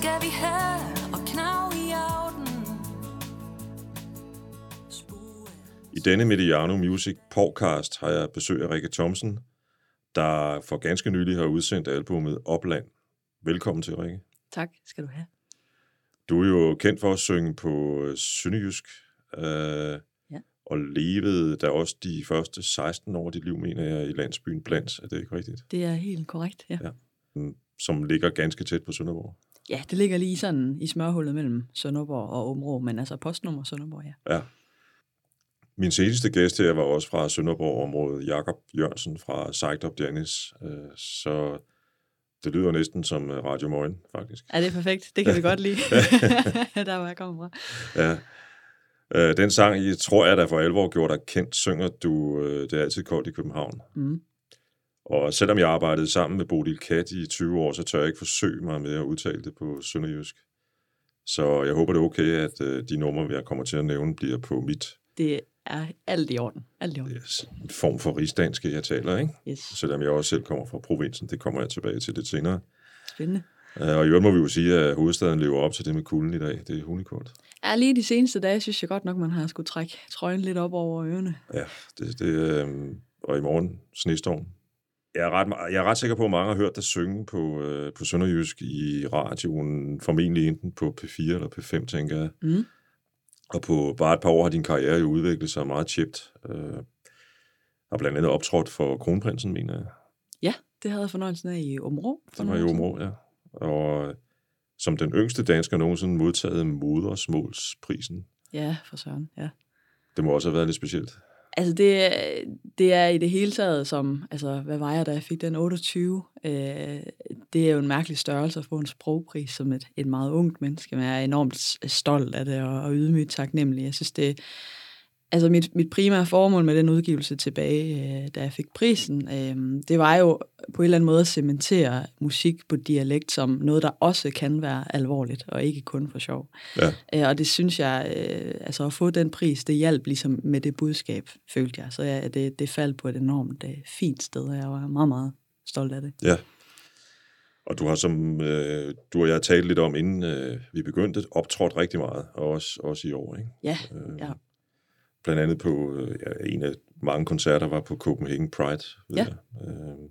skal vi have og knav i aften. I denne Mediano Music podcast har jeg besøg af Rikke Thomsen, der for ganske nylig har udsendt albumet Opland. Velkommen til, Rikke. Tak skal du have. Du er jo kendt for at synge på øh, Sønderjysk, øh, Ja. og levede da også de første 16 år af dit liv, mener jeg, i landsbyen Blands. Er det ikke rigtigt? Det er helt korrekt, ja. Ja. Mm, Som ligger ganske tæt på Sønderborg. Ja, det ligger lige sådan i smørhullet mellem Sønderborg og Områ, men altså postnummer Sønderborg, ja. Ja. Min seneste gæst her var også fra Sønderborg-området, Jakob Jørgensen fra Up Dennis. Øh, Så det lyder næsten som øh, Radio Morgen, faktisk. Er det er perfekt? Det kan vi godt lide. Der hvor jeg kommer fra. Ja. Øh, Den sang, jeg tror jeg, der for alvor gjorde dig kendt, synger du Det er altid koldt i København. Mm. Og selvom jeg arbejdede sammen med Bodil Kat i 20 år, så tør jeg ikke forsøge mig med at udtale det på sønderjysk. Så jeg håber, det er okay, at øh, de numre, jeg kommer til at nævne, bliver på mit Det er alt i orden. Alt i orden. yes, form for rigsdanske, jeg taler, ikke? Yes. Selvom jeg også selv kommer fra provinsen, det kommer jeg tilbage til lidt senere. Spændende. Øh, Og i øvrigt må vi jo sige, at hovedstaden lever op til det med kulden i dag. Det er hundekoldt. Ja, lige de seneste dage, synes jeg godt nok, man har skulle trække trøjen lidt op over ørerne. Ja, det, det, øh, og i morgen snestorm. Jeg er, ret, jeg er ret sikker på, at mange har hørt dig synge på, øh, på Sønderjysk i radioen, formentlig enten på P4 eller P5, tænker jeg. Mm. Og på bare et par år har din karriere jo udviklet sig meget chipt. Øh, har blandt andet optrådt for Kronprinsen, mener jeg. Ja, det havde jeg fornøjelsen af i Områ. Det var siden. mor, ja. Og øh, som den yngste dansker nogensinde modtaget modersmålsprisen. Ja, for søren, ja. Det må også have været lidt specielt. Altså det, det er i det hele taget som, altså hvad var jeg, da jeg fik den 28? Øh, det er jo en mærkelig størrelse at få en sprogpris som et, et meget ungt menneske, men jeg er enormt stolt af det og, og ydmygt taknemmelig. Jeg synes det, altså mit, mit primære formål med den udgivelse tilbage, øh, da jeg fik prisen, øh, det var jo på en eller anden måde at cementere musik på dialekt som noget, der også kan være alvorligt, og ikke kun for sjov. Ja. Øh, og det synes jeg, øh, altså at få den pris, det hjalp ligesom med det budskab, følte jeg. Så ja, det, det faldt på et enormt øh, fint sted, og jeg var meget, meget stolt af det. Ja. Og du har som øh, du og jeg talt lidt om, inden øh, vi begyndte, optrådt rigtig meget, og også, også i år. Ikke? Ja, Øh, ja. Blandt andet på øh, en af mange koncerter var på Copenhagen Pride. ved Ja. jeg. Øh,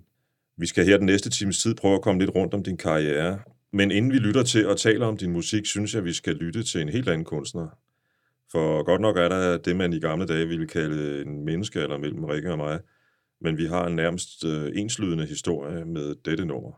vi skal her den næste times tid prøve at komme lidt rundt om din karriere. Men inden vi lytter til og taler om din musik, synes jeg, vi skal lytte til en helt anden kunstner. For godt nok er der det, man i gamle dage ville kalde en menneskealder mellem Rikke og mig. Men vi har en nærmest øh, enslydende historie med dette nummer.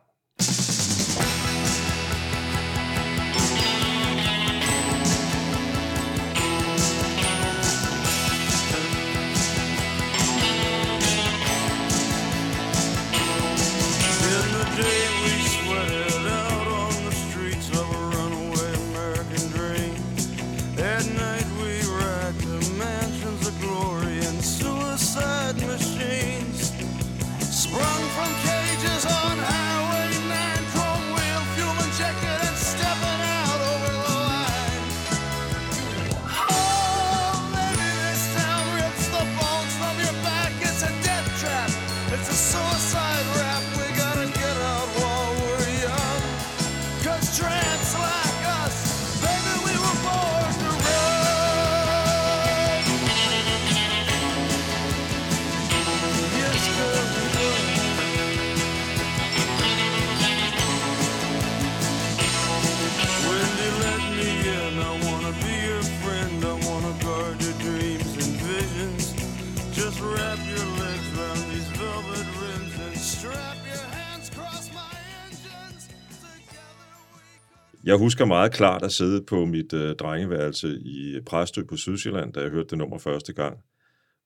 Jeg husker meget klart at sidde på mit øh, drengeværelse i Præstø på Sydsjælland, da jeg hørte det nummer første gang.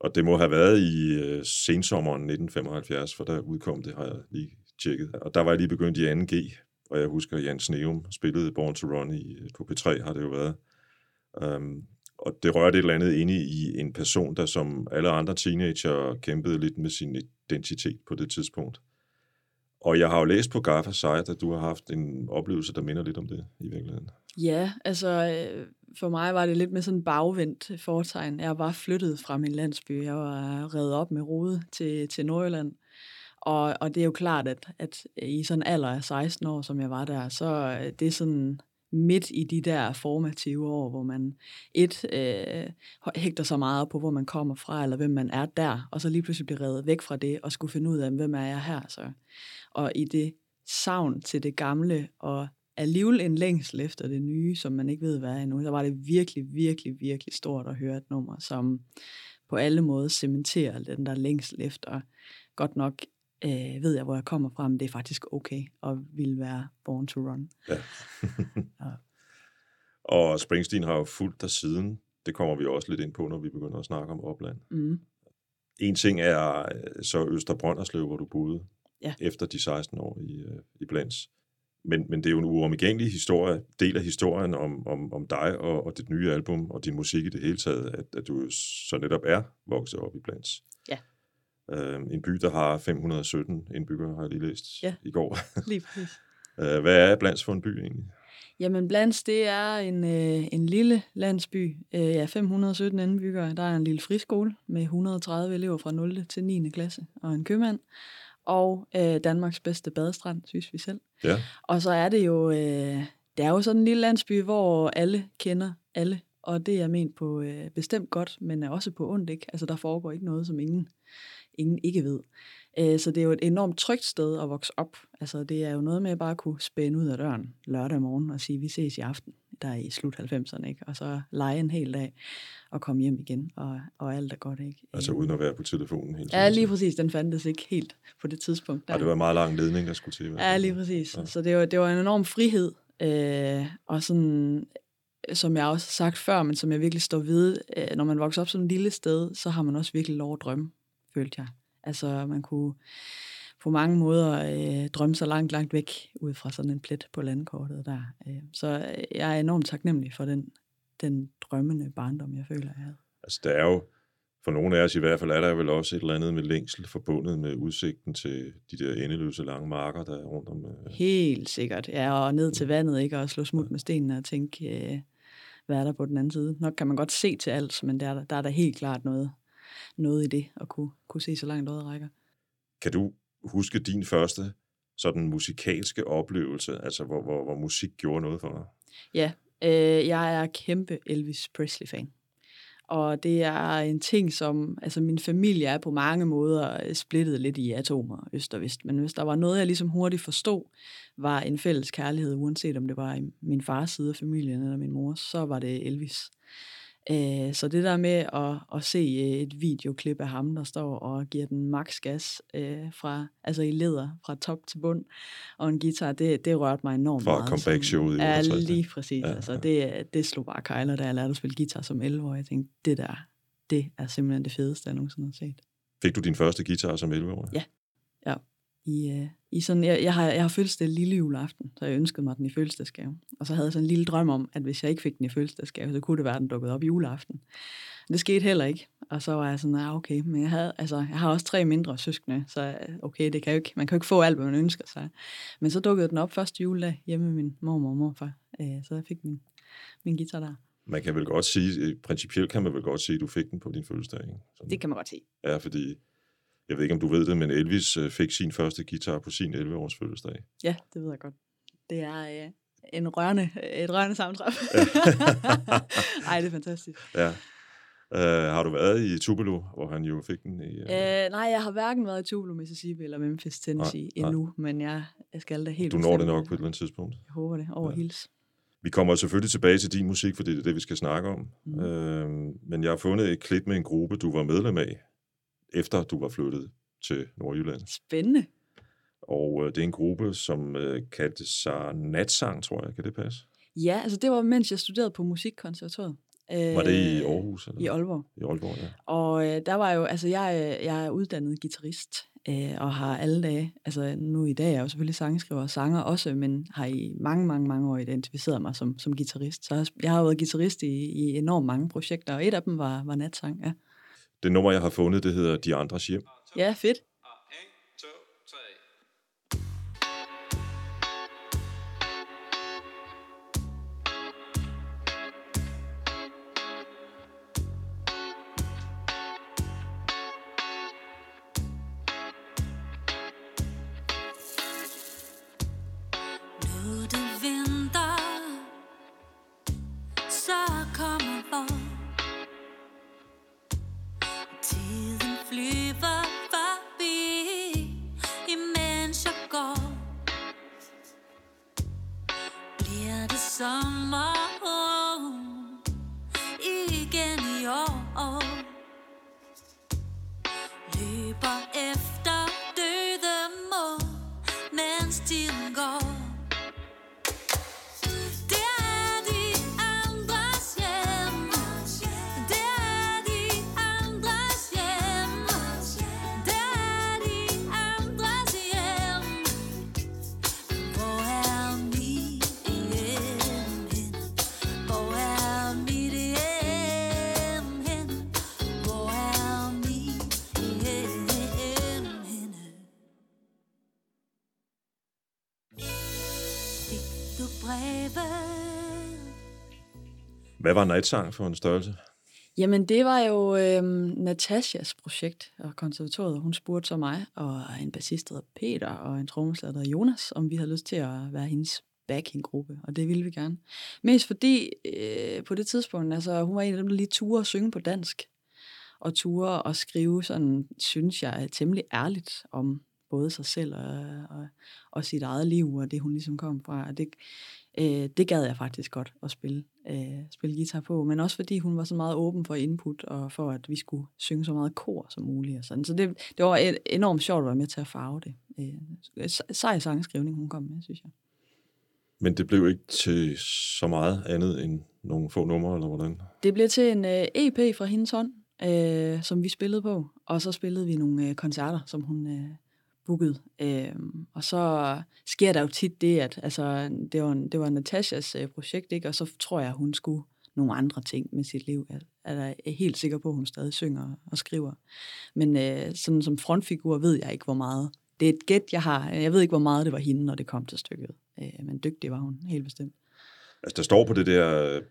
Og det må have været i øh, sensommeren 1975, for der udkom det, har jeg lige tjekket. Og der var jeg lige begyndt i 2G, og jeg husker, at Jens Neum spillede Born to Run i, øh, på P3, har det jo været. Um, og det rørte et eller andet inde i en person, der som alle andre teenager kæmpede lidt med sin identitet på det tidspunkt. Og jeg har jo læst på Gaffa site, at du har haft en oplevelse, der minder lidt om det i virkeligheden. Ja, altså øh, for mig var det lidt med sådan en bagvendt foretegn. Jeg var flyttet fra min landsby. Jeg var reddet op med rode til, til Nordjylland. Og, og det er jo klart, at, at i sådan en alder af 16 år, som jeg var der, så øh, det er sådan midt i de der formative år, hvor man et øh, hægter så meget på, hvor man kommer fra, eller hvem man er der, og så lige pludselig bliver reddet væk fra det, og skulle finde ud af, hvem er jeg her så. Og i det savn til det gamle, og alligevel en længsel efter det nye, som man ikke ved, hvad er endnu, så var det virkelig, virkelig, virkelig stort at høre et nummer, som på alle måder cementerer den der længsel efter. Godt nok øh, ved jeg, hvor jeg kommer fra, men det er faktisk okay at ville være born to run. Ja. og Springsteen har jo fulgt dig siden. Det kommer vi også lidt ind på, når vi begynder at snakke om opland. Mm. En ting er øh, så Østerbrønderslev, hvor du boede Ja. efter de 16 år i, øh, i Blands. Men, men det er jo en uomgængelig historie, del af historien om, om, om dig og, og dit nye album og din musik i det hele taget, at, at du så netop er vokset op i Blands. Ja. Øh, en by, der har 517 indbyggere, har jeg lige læst Ja. i går. Lige præcis. Øh, Hvad er Blands for en by egentlig? Jamen, Blands, det er en, øh, en lille landsby. Øh, ja, 517 indbyggere. Der er en lille friskole med 130 elever fra 0. til 9. klasse og en købmand. Og øh, Danmarks bedste badestrand, synes vi selv. Ja. Og så er det jo, øh, det er jo sådan en lille landsby, hvor alle kender alle. Og det er ment på øh, bestemt godt, men er også på ondt, ikke? Altså, der foregår ikke noget, som ingen, ingen ikke ved. Øh, så det er jo et enormt trygt sted at vokse op. Altså, det er jo noget med at bare kunne spænde ud af døren lørdag morgen og sige, vi ses i aften, der er i slut 90'erne, ikke? Og så lege en hel dag og komme hjem igen, og, og alt er godt, ikke? Altså uden at være på telefonen hele tiden. Ja, lige præcis. Den fandtes ikke helt på det tidspunkt. Og det var en meget lang ledning, der skulle til. Ja, lige præcis. Ja. Så det var, det var en enorm frihed, øh, og sådan, som jeg også har sagt før, men som jeg virkelig står ved, øh, når man vokser op sådan et lille sted, så har man også virkelig lov at drømme, følte jeg. Altså, man kunne på mange måder øh, drømme sig langt, langt væk ud fra sådan en plet på landkortet der. Øh, så øh, jeg er enormt taknemmelig for den, den drømmende barndom, jeg føler, jeg havde. Altså, der er jo, for nogle af os i hvert fald, er der vel også et eller andet med længsel forbundet med udsigten til de der endeløse lange marker, der er rundt om. øh, Helt sikkert. Ja, og ned til vandet, ikke? Og slå smut med stenene og tænke, øh, hvad er der på den anden side? Nok kan man godt se til alt, men der er der, der er der helt klart noget, noget i det, at kunne, kunne se så langt øjet rækker. Kan du huske din første sådan musikalske oplevelse, altså hvor, hvor, hvor musik gjorde noget for dig? Ja, øh, jeg er kæmpe Elvis Presley-fan. Og det er en ting, som... Altså, min familie er på mange måder øh, splittet lidt i atomer, øst og vest. Men hvis der var noget, jeg ligesom hurtigt forstod, var en fælles kærlighed, uanset om det var i min fars side af familien eller min mors, så var det Elvis. Øh, Så det der med at, at se øh, et videoklip af ham, der står og giver den max gas øh, fra, altså i leder fra top til bund, og en guitar, det, det rørte mig enormt Fra meget. comeback-showet i Ja, 68, ikke? lige præcis. Ja, Ja, altså, ja. det, det slog bare kejler, da jeg lærte at spille guitar som 11 år. Jeg tænkte, det der, det er simpelthen det fedeste, jeg nogensinde har set. Fik du din første guitar som 11-årig? Ja. I, øh, i sådan, jeg, jeg, har, jeg har fødselsdag lille juleaften, så jeg ønskede mig den i fødselsdagsgave. Og så havde jeg sådan en lille drøm om, at hvis jeg ikke fik den i fødselsdagsgave, så kunne det være, at den dukkede op juleaften. Men det skete heller ikke. Og så var jeg sådan, ah, okay, men jeg, havde, altså, jeg har også tre mindre søskende, så okay, det kan jo ikke, man kan jo ikke få alt, hvad man ønsker sig. Men så dukkede den op første juledag hjemme med min mormor og morfar, øh, så jeg fik min, min guitar der. Man kan vel godt sige, øh, principielt kan man vel godt sige, at du fik den på din fødselsdag, ikke? Sådan. Det kan man godt se. Ja, fordi, jeg ved ikke, om du ved det, men Elvis øh, fik sin første guitar på sin 11-års fødselsdag. Ja, det ved jeg godt. Det er øh, en rørende, et rørende sammentræf. Ej, det er fantastisk. Ja. Uh, har du været i Tupelo, hvor han jo fik den i... Uh... Øh, nej, jeg har hverken været i Tupelo, Mississippi eller Memphis, Tennessee Nej, nej. endnu, men jeg, jeg skal da helt du når det nok på et eller andet tidspunkt. Jeg håber det. Over Ja. ja. hils. Vi kommer selvfølgelig tilbage til din musik, fordi det er det, vi skal snakke om. Mm. Øh, men jeg har fundet et klip med en gruppe, du var medlem af, efter du var flyttet til Nordjylland. Spændende. Og øh, det er en gruppe, som øh, kaldte sig Natsang, tror jeg. Kan det passe? Ja, altså det var, mens jeg studerede på Musikkonservatoriet. Øh, Var det i Aarhus? Eller? I Aalborg. I Aalborg, ja. Og øh, der var jo, altså jeg, øh, jeg er uddannet guitarist, øh, og har alle dage, altså nu i dag er jeg jo selvfølgelig sangskriver og sanger også, men har i mange, mange, mange år identificeret mig som, som guitarist. Så jeg har- jeg har været guitarist i, i enormt mange projekter, og et af dem var, var natsang, ja. Det nummer, jeg har fundet, det hedder De Andres Hjem. Ja, fedt. Hvad var Night Sang for en størrelse? Jamen, det var jo øhm, Natashas projekt og konservatoriet. Hun spurgte så mig og en bassist, der hedder Peter, og en trommeslager, der hedder Jonas, om vi havde lyst til at være hendes backing-gruppe, og det ville vi gerne. Mest fordi øh, på det tidspunkt, altså hun var en af dem, der lige turde at synge på dansk, og turde at skrive sådan, synes jeg, temmelig ærligt om både sig selv og, og, og sit eget liv, og det hun ligesom kom fra. Og det, øh, det gad jeg faktisk godt at spille, øh, spille guitar på, men også fordi hun var så meget åben for input, og for at vi skulle synge så meget kor som muligt. Og sådan. Så det, det var et, enormt sjovt at være med til at farve det. Øh, sej sangskrivning, hun kom med, synes jeg. Men det blev ikke til så meget andet end nogle få numre, eller hvordan? Det blev til en øh, EP fra hendes hånd, øh, som vi spillede på, og så spillede vi nogle øh, koncerter, som hun øh, booket. Øh, og så sker der jo tit det, at altså, det var, det var Natashas øh, projekt, ikke? og så tror jeg, hun skulle nogle andre ting med sit liv. Jeg er er øh, helt sikker på, at hun stadig synger og skriver. Men øh, sådan som frontfigur ved jeg ikke, hvor meget. Det er et gæt, jeg har. Jeg ved ikke, hvor meget det var hende, når det kom til stykket. Øh, men dygtig var hun, helt bestemt. Altså, der står på det der øh,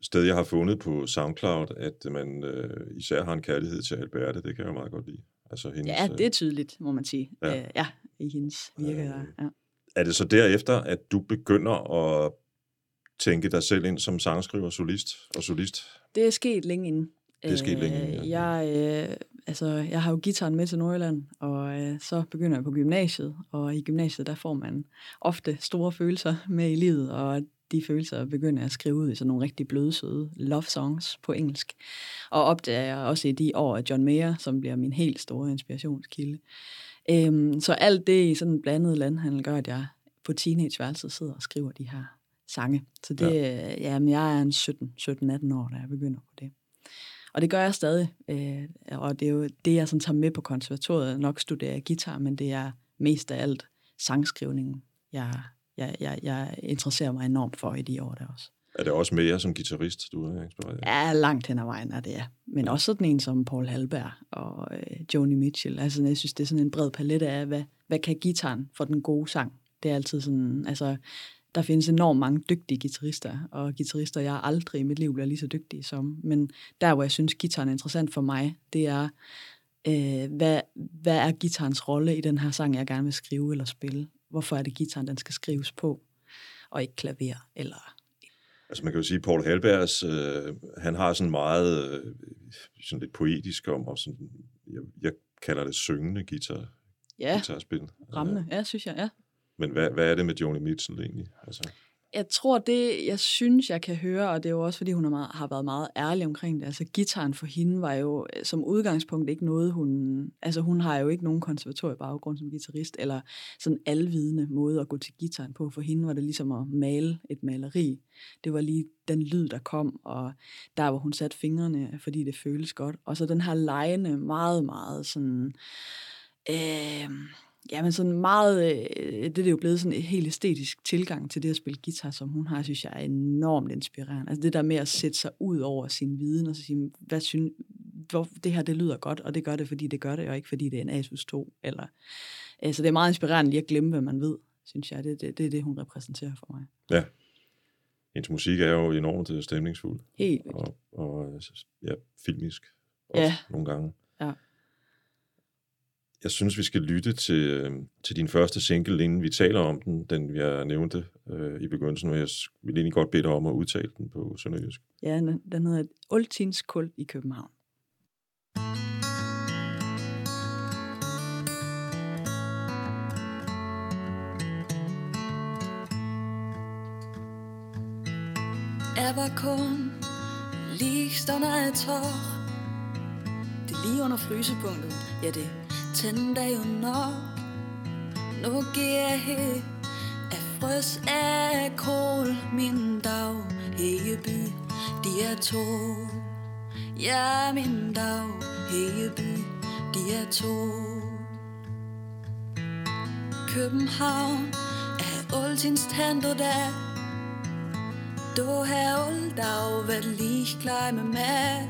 sted, jeg har fundet på SoundCloud, at man øh, især har en kærlighed til Alberte. Det kan jeg jo meget godt lide. Altså, hendes, Ja, det er tydeligt, må man sige. Ja. Øh, ja i hendes virke. der. Ja. Er det så derefter, at du begynder at tænke dig selv ind som sangskriver, solist og solist? Det er sket længe inden. Det er sket længe inden, ja. Jeg, øh, altså, jeg har jo gitaren med til Nordjylland, og øh, så begynder jeg på gymnasiet, og i gymnasiet der får man ofte store følelser med i livet, og de følelser begynder jeg at skrive ud i sådan nogle rigtig bløde, søde love songs på engelsk. Og opdager jeg også i de år af John Mayer, som bliver min helt store inspirationskilde. Øhm, så alt det i sådan en blandet landhandel gør, at jeg på teenageværelset sidder og skriver de her sange. Så det, ja. jamen, jeg er en 17-18 år, da jeg begynder på det. Og det gør jeg stadig. Øh, og det er jo det, jeg sådan tager med på konservatoriet. Nok studerer jeg guitar, men det er mest af alt sangskrivningen, jeg, jeg, jeg, jeg interesserer mig enormt for i de år der også. Er det også mere som guitarist, du er inspireret af? Ja, langt hen ad vejen er det, ja. Men også sådan en som Paul Halberg og øh, Joni Mitchell. Altså, jeg synes, det er sådan en bred palette af, hvad, hvad kan gitaren for den gode sang? Det er altid sådan, altså, der findes enormt mange dygtige guitarister, og guitarister, jeg aldrig i mit liv bliver lige så dygtige som. Men der, hvor jeg synes, gitaren er interessant for mig, det er, øh, hvad, hvad er gitarens rolle i den her sang, jeg gerne vil skrive eller spille? Hvorfor er det gitaren, den skal skrives på, og ikke klaver eller Altså man kan jo sige, at Paul Halbergs, øh, han har sådan meget, øh, sådan lidt poetisk om, og sådan, jeg, jeg kalder det syngende guitar, ja, guitarspil. rammende. Ja, synes jeg, ja. Men hvad, hvad er det med Joni Mitchell egentlig? Altså, jeg tror, det jeg synes, jeg kan høre, og det er jo også, fordi hun er meget, har været meget ærlig omkring det, altså gitaren for hende var jo øh, som udgangspunkt ikke noget, hun... Altså hun har jo ikke nogen konservatoriebaggrund som guitarist, eller sådan alvidende måde at gå til gitaren på. For hende var det ligesom at male et maleri. Det var lige den lyd, der kom, og der, hvor hun satte fingrene, fordi det føles godt. Og så den her lejende, meget, meget sådan... Øh, Jamen sådan meget, øh, det er jo blevet sådan en helt æstetisk tilgang til det at spille guitar, som hun har, synes jeg er enormt inspirerende. Altså det der med at sætte sig ud over sin viden, og så sige, hvad synes, hvor, det her det lyder godt, og det gør det, fordi det gør det, og ikke fordi det er en Asus 2. Eller, øh, så det er meget inspirerende lige at glemme, hvad man ved, synes jeg. Det, det, det er det, hun repræsenterer for mig. ja. Hendes musik er jo enormt øh, stemningsfuld, Helt vildt. og, og ja, filmisk også Ja. nogle gange. Jeg synes, vi skal lytte til, øh, til din første single, inden vi taler om den, den jeg nævnte øh, i begyndelsen, og jeg vil egentlig godt bede dig om at udtale den på sønderjysk. Ja, den, hedder Oltins Kul i København. Jeg var kun lige stunder af tår Det er lige under frysepunktet Ja, det tænder jo nok. Nu giver jeg Af frøs af kål. Min dag Hegeby De er to. Ja, min dag Hegeby De er to. København Er oldtins tanter der Du har old dag været lige klar med mig.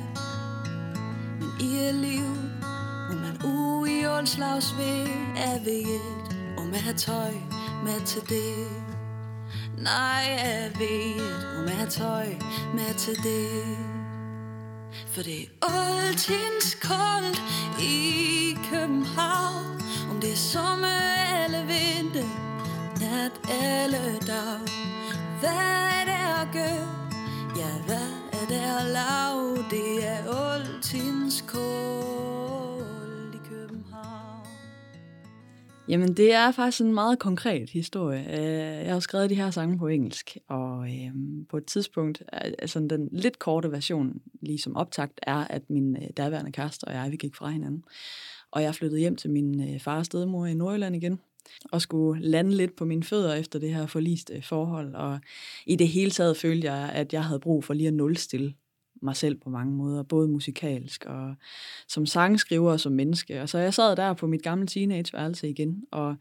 Men i et liv ude slags ved Er ved Og at har tøj med til det. Nej, er ved Og at har tøj med til det. For det er altins koldt i København. Om det er sommer eller vinter Nat eller dag. Hvad er det at gøre? Ja, hvad er det at lave? Det er altins koldt. Jamen, det er faktisk en meget konkret historie. Øh, jeg har skrevet de her sange på engelsk, og øh, på et tidspunkt, altså den lidt korte version, ligesom optakt, er, at min øh, daværende kæreste og jeg, vi gik fra hinanden. Og jeg flyttede hjem til min fars far og stedmor i Nordjylland igen, og skulle lande lidt på mine fødder efter det her forliste forhold. Og i det hele taget følte jeg, at jeg havde brug for lige at nulstille mig selv på mange måder, både musikalsk og som sangskriver og som menneske. Og så jeg sad der på mit gamle teenageværelse igen, og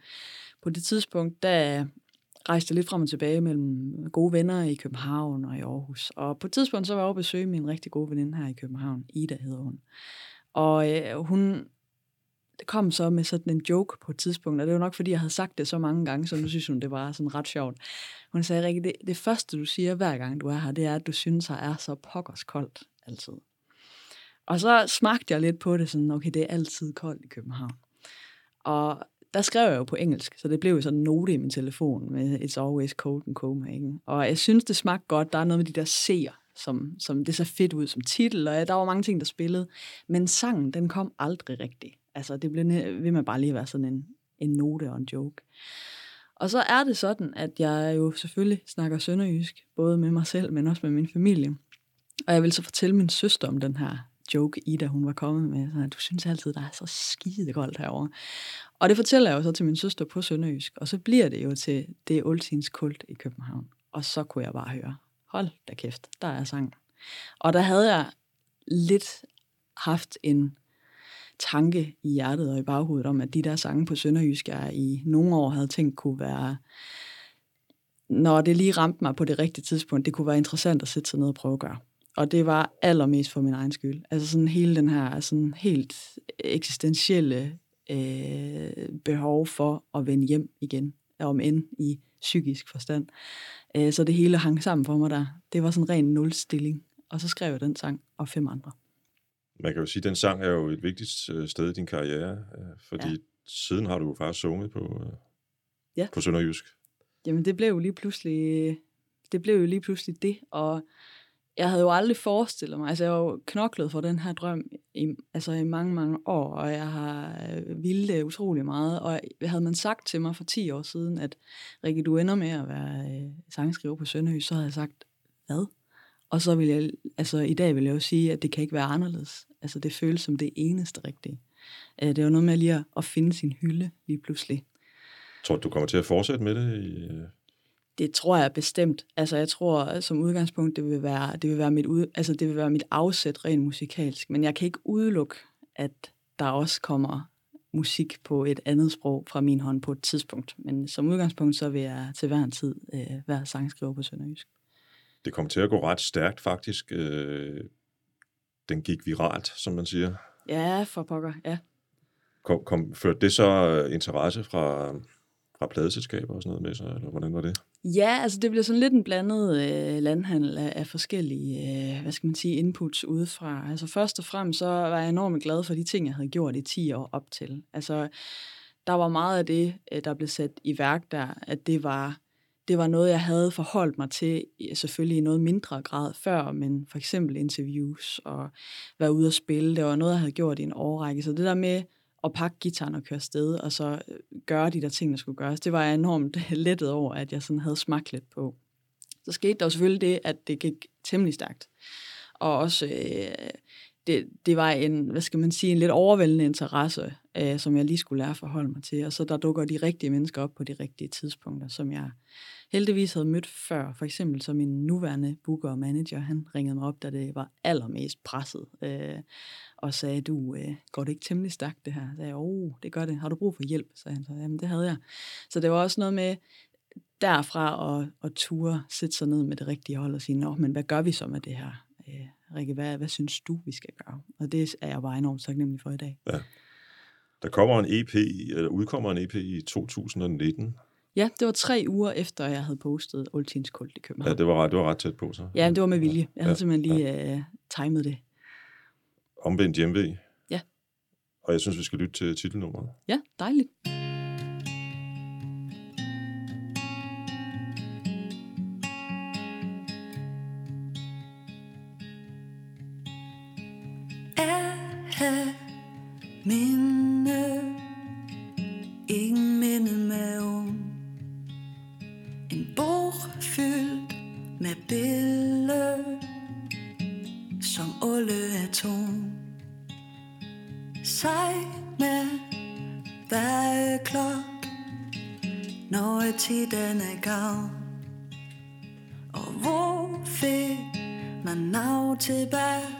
på det tidspunkt, der rejste lidt frem og tilbage mellem gode venner i København og i Aarhus. Og på et tidspunkt, så var jeg oppe at besøge min rigtig gode veninde her i København. Ida hedder hun. Og øh, hun kom så med sådan en joke på et tidspunkt, og det var nok, fordi jeg havde sagt det så mange gange, så nu synes hun, det var sådan ret sjovt. Hun sagde, Rikke, det, det første, du siger hver gang, du er her, det er, at du synes, jeg er så pokkers koldt altid. Og så smagte jeg lidt på det, sådan, okay, det er altid koldt i København. Og der skrev jeg jo på engelsk, så det blev jo sådan en note i min telefon med It's always cold in Copenhagen. Og jeg synes, det smagte godt. Der er noget med de der C'er, som, som det så fedt ud som titel, og der var mange ting, der spillede. Men sangen, den kom aldrig rigtigt. Altså, det blev vil man bare lige være sådan en, en note og en joke. Og så er det sådan, at jeg jo selvfølgelig snakker sønderjysk, både med mig selv, men også med min familie. Og jeg vil så fortælle min søster om den her joke, Ida, hun var kommet med. Sådan, du synes altid, der er så skide koldt herovre. Og det fortæller jeg jo så til min søster på sønderjysk. Og så bliver det jo til det oldtidens kult i København. Og så kunne jeg bare høre, hold da kæft, der er sang. Og der havde jeg lidt haft en tanke i hjertet og i baghovedet om, at de der sange på sønderjysk, jeg i nogle år havde tænkt kunne være, når det lige ramte mig på det rigtige tidspunkt, det kunne være interessant at sætte sig ned og prøve at gøre. Og det var allermest for min egen skyld. Altså sådan hele den her sådan helt eksistentielle øh, behov for at vende hjem igen, om end i psykisk forstand. Øh, så det hele hang sammen for mig der. Det var sådan ren nulstilling. Og så skrev jeg den sang og fem andre. Man kan jo sige, at den sang er jo et vigtigt øh, sted i din karriere, øh, fordi ja. Siden har du jo faktisk sunget på, øh, Ja. på Sønderjysk. Jamen, det blev jo lige pludselig det, blev jo lige pludselig det, og jeg havde jo aldrig forestillet mig, altså jeg har jo knoklet for den her drøm i, altså i mange, mange år, og jeg har øh, ville utrolig meget, og havde man sagt til mig for 10 år siden, at Rikke, du ender med at være øh, sangskriver på Sønderhys, så havde jeg sagt, hvad? Og så vil jeg, altså i dag vil jeg jo sige, at det kan ikke være anderledes. Altså det føles som det eneste rigtige. Øh, det er jo noget med lige at, at finde sin hylde lige pludselig. Tror du, du kommer til at fortsætte med det? I, øh, Det tror jeg bestemt. Altså jeg tror at som udgangspunkt, det vil være, det vil være, mit, ud, altså, det vil være mit afsæt rent musikalsk. Men jeg kan ikke udelukke, at der også kommer musik på et andet sprog fra min hånd på et tidspunkt. Men som udgangspunkt, så vil jeg til hver en tid øh, være sangskriver på Sønderjysk. Det kom til at gå ret stærkt faktisk. Øh, den gik viralt, som man siger. Ja, for pokker, ja. Kom, kom, førte det så øh, interesse fra, fra pladeselskaber og sådan noget med sig, eller hvordan var det? Ja, altså det blev sådan lidt en blandet øh, landhandel af, af forskellige, øh, hvad skal man sige, inputs udefra. Altså først og fremmest så var jeg enormt glad for de ting, jeg havde gjort i 10 år op til. Altså der var meget af det, øh, der blev sat i værk der, at det var, det var noget, jeg havde forholdt mig til, selvfølgelig i noget mindre grad før, men for eksempel interviews og være ude og spille, det var noget, jeg havde gjort i en årrække. Så det der med at pakke gitaren og køre sted og så øh, gøre de der ting, der skulle gøres, det var jeg enormt lettet over, at jeg sådan havde smagt lidt på. Så skete der jo selvfølgelig det, at det gik temmelig stærkt. Og også, øh, det, det var en, hvad skal man sige, en lidt overvældende interesse, øh, som jeg lige skulle lære at forholde mig til. Og så der dukker de rigtige mennesker op på de rigtige tidspunkter, som jeg heldigvis havde mødt før. For eksempel som min nuværende booker og manager, han ringede mig op, da det var allermest presset, øh, og sagde, du, øh, går det ikke temmelig stærkt det her? Så sagde jeg, oh, det gør det. Har du brug for hjælp? Så han så, jamen det havde jeg. Så det var også noget med, derfra at, at ture sætte sig ned med det rigtige hold og sige, Nå, men hvad gør vi så med det her? Øh, Rikke, hvad, hvad synes du, vi skal gøre? Og det er jeg bare enormt taknemmelig for i dag. Ja. Der kommer en EP, eller udkommer en EP i 2019. Ja, det var tre uger efter, jeg havde postet Oldtins Kult i Ja, København. det var, ret, det var ret tæt på, så. Ja, det var med vilje. Jeg havde Ja, simpelthen lige øh, timet det. Omvendt hjemve. Ja. Og jeg synes, vi skal lytte til titelnummeret. Ja, dejligt. Som alle Atom. Sej med hver klok Når tiden er gav. Og hvor fik man nav tilbage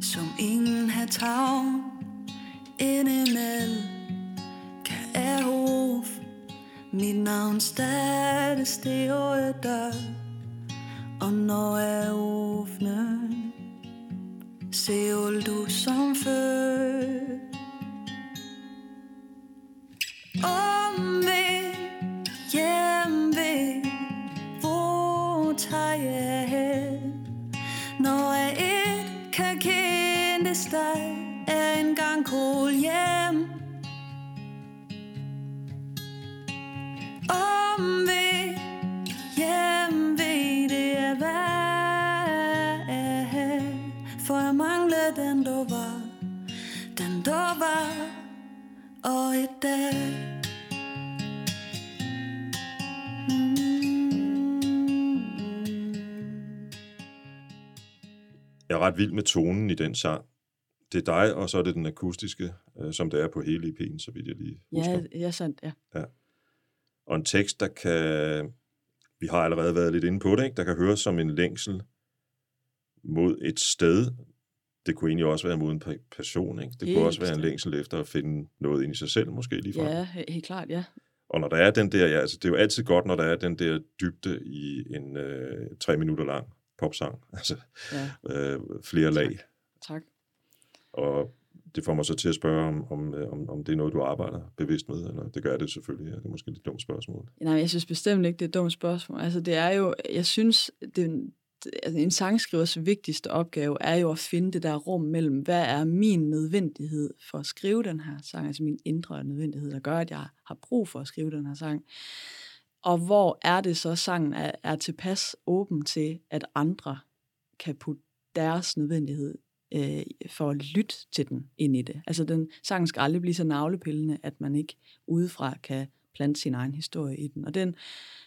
som ingen har tavn Indimellem kan jeg hof Mit navn stadig stille dør Og når jeg åbner Ser du som før. Omvendt hjemve Hvor tager jeg hen? Når jeg ikke kan kendes dig Er en gang kold Og i dag mm. Jeg er ret vild med tonen i den sang. Det er dig, og så er det den akustiske, øh, som det er på hele EP'en, så vidt jeg lige husker. Ja, ja, sandt, ja. Og en tekst, der kan... Vi har allerede været lidt inde på det, ikke? der kan høres som en længsel mod et sted. Det kunne egentlig også være en pa- person. Ikke? Det Helt kunne også være en længsel efter at finde noget ind i sig selv, måske lige fra. Ja, he- helt klart, ja. Og når der er den der, ja, altså det er jo altid godt, når der er den der dybde i en øh, tre minutter lang popsang. Altså ja. øh, flere lag. Tak. Og det får mig så til at spørge, om, om, øh, om, om det er noget, du arbejder bevidst med, eller det gør det selvfølgelig. Ja. Det er måske et lidt dumt spørgsmål. Nej, jeg synes bestemt ikke, det er et dumt spørgsmål. Altså, det er jo, jeg synes, det, altså, en sangskrivers vigtigste opgave er jo at finde det der rum mellem, hvad er min nødvendighed for at skrive den her sang, altså min indre nødvendighed, der gør, at jeg har brug for at skrive den her sang. Og hvor er det så, sangen er, er tilpas åben til, at andre kan putte deres nødvendighed øh, for at lytte til den ind i det. Altså den sang skal aldrig blive så navlepillende, at man ikke udefra kan plante sin egen historie i den. Og den,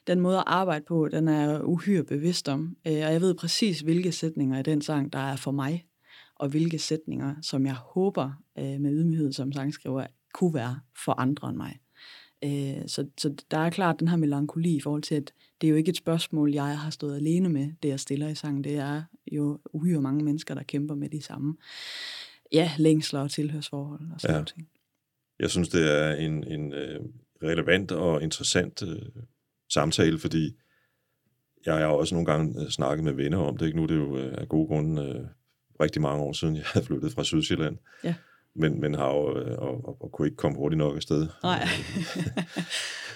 den måde at arbejde på, den er uhyre bevidst om. Øh, og jeg ved præcis, hvilke sætninger i den sang, der er for mig, og hvilke sætninger, som jeg håber øh, med ydmyghed som sangskriver, kunne være for andre end mig. Øh, så, så der er klart den her melankoli i forhold til, at det er jo ikke et spørgsmål, jeg har stået alene med, det jeg stiller i sangen. Det er jo uhyre mange mennesker, der kæmper med de samme ja, længsler og tilhørsforhold og sådan Ja. ting. Jeg synes, det er en, en relevant og interessant øh, samtale, fordi jeg har også nogle gange øh, snakket med venner om det. Ikke? Nu er det jo øh, af gode grunde øh, rigtig mange år siden, jeg havde flyttet fra Sydsjælland. Ja. men, men har jo, øh, og, og, og kunne ikke komme hurtigt nok afsted. Nej.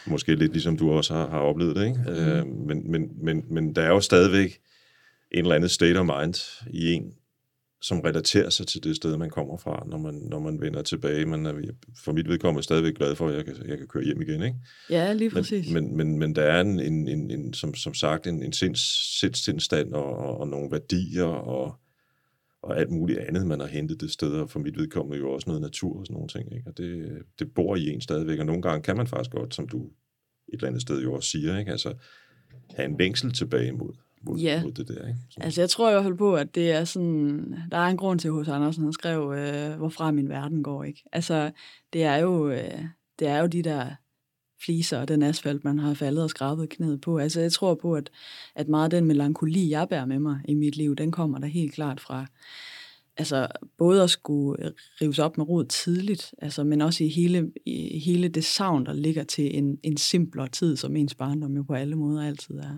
Måske lidt ligesom du også har, har oplevet det, ikke? Mm. Øh, men, men, men, men der er jo stadigvæk en eller anden state of mind i en, som relaterer sig til det sted, man kommer fra, når man, når man vender tilbage. Man er for mit vedkommende stadigvæk glad for, at jeg kan, jeg kan køre hjem igen. Ikke? Ja, lige præcis. Men, men, men, men der er en, en, en, en som, som sagt en, en sinds, sindstilstand og, og, og nogle værdier og, og alt muligt andet, man har hentet det sted, og for mit vedkommende jo også noget natur og sådan nogle ting. Ikke? Og det, det bor i en stadigvæk, og nogle gange kan man faktisk godt, som du et eller andet sted jo også siger, ikke? Altså, have en længsel tilbage imod mod, Ja. mod det der. Ikke? Så, Altså, jeg tror i hvert fald på, at det er sådan... Der er en grund til, at H.C. Andersen han skrev, øh, hvorfra min verden går, ikke? Altså, det er jo, øh, det er jo de der fliser og den asfalt, man har faldet og skrabet knæet på. Altså, jeg tror på, at, at meget af den melankoli, jeg bærer med mig i mit liv, den kommer der helt klart fra, altså, både at skulle rives op med rod tidligt, altså, men også i hele, i hele det savn, der ligger til en, en simplere tid, som ens barndom jo på alle måder altid er.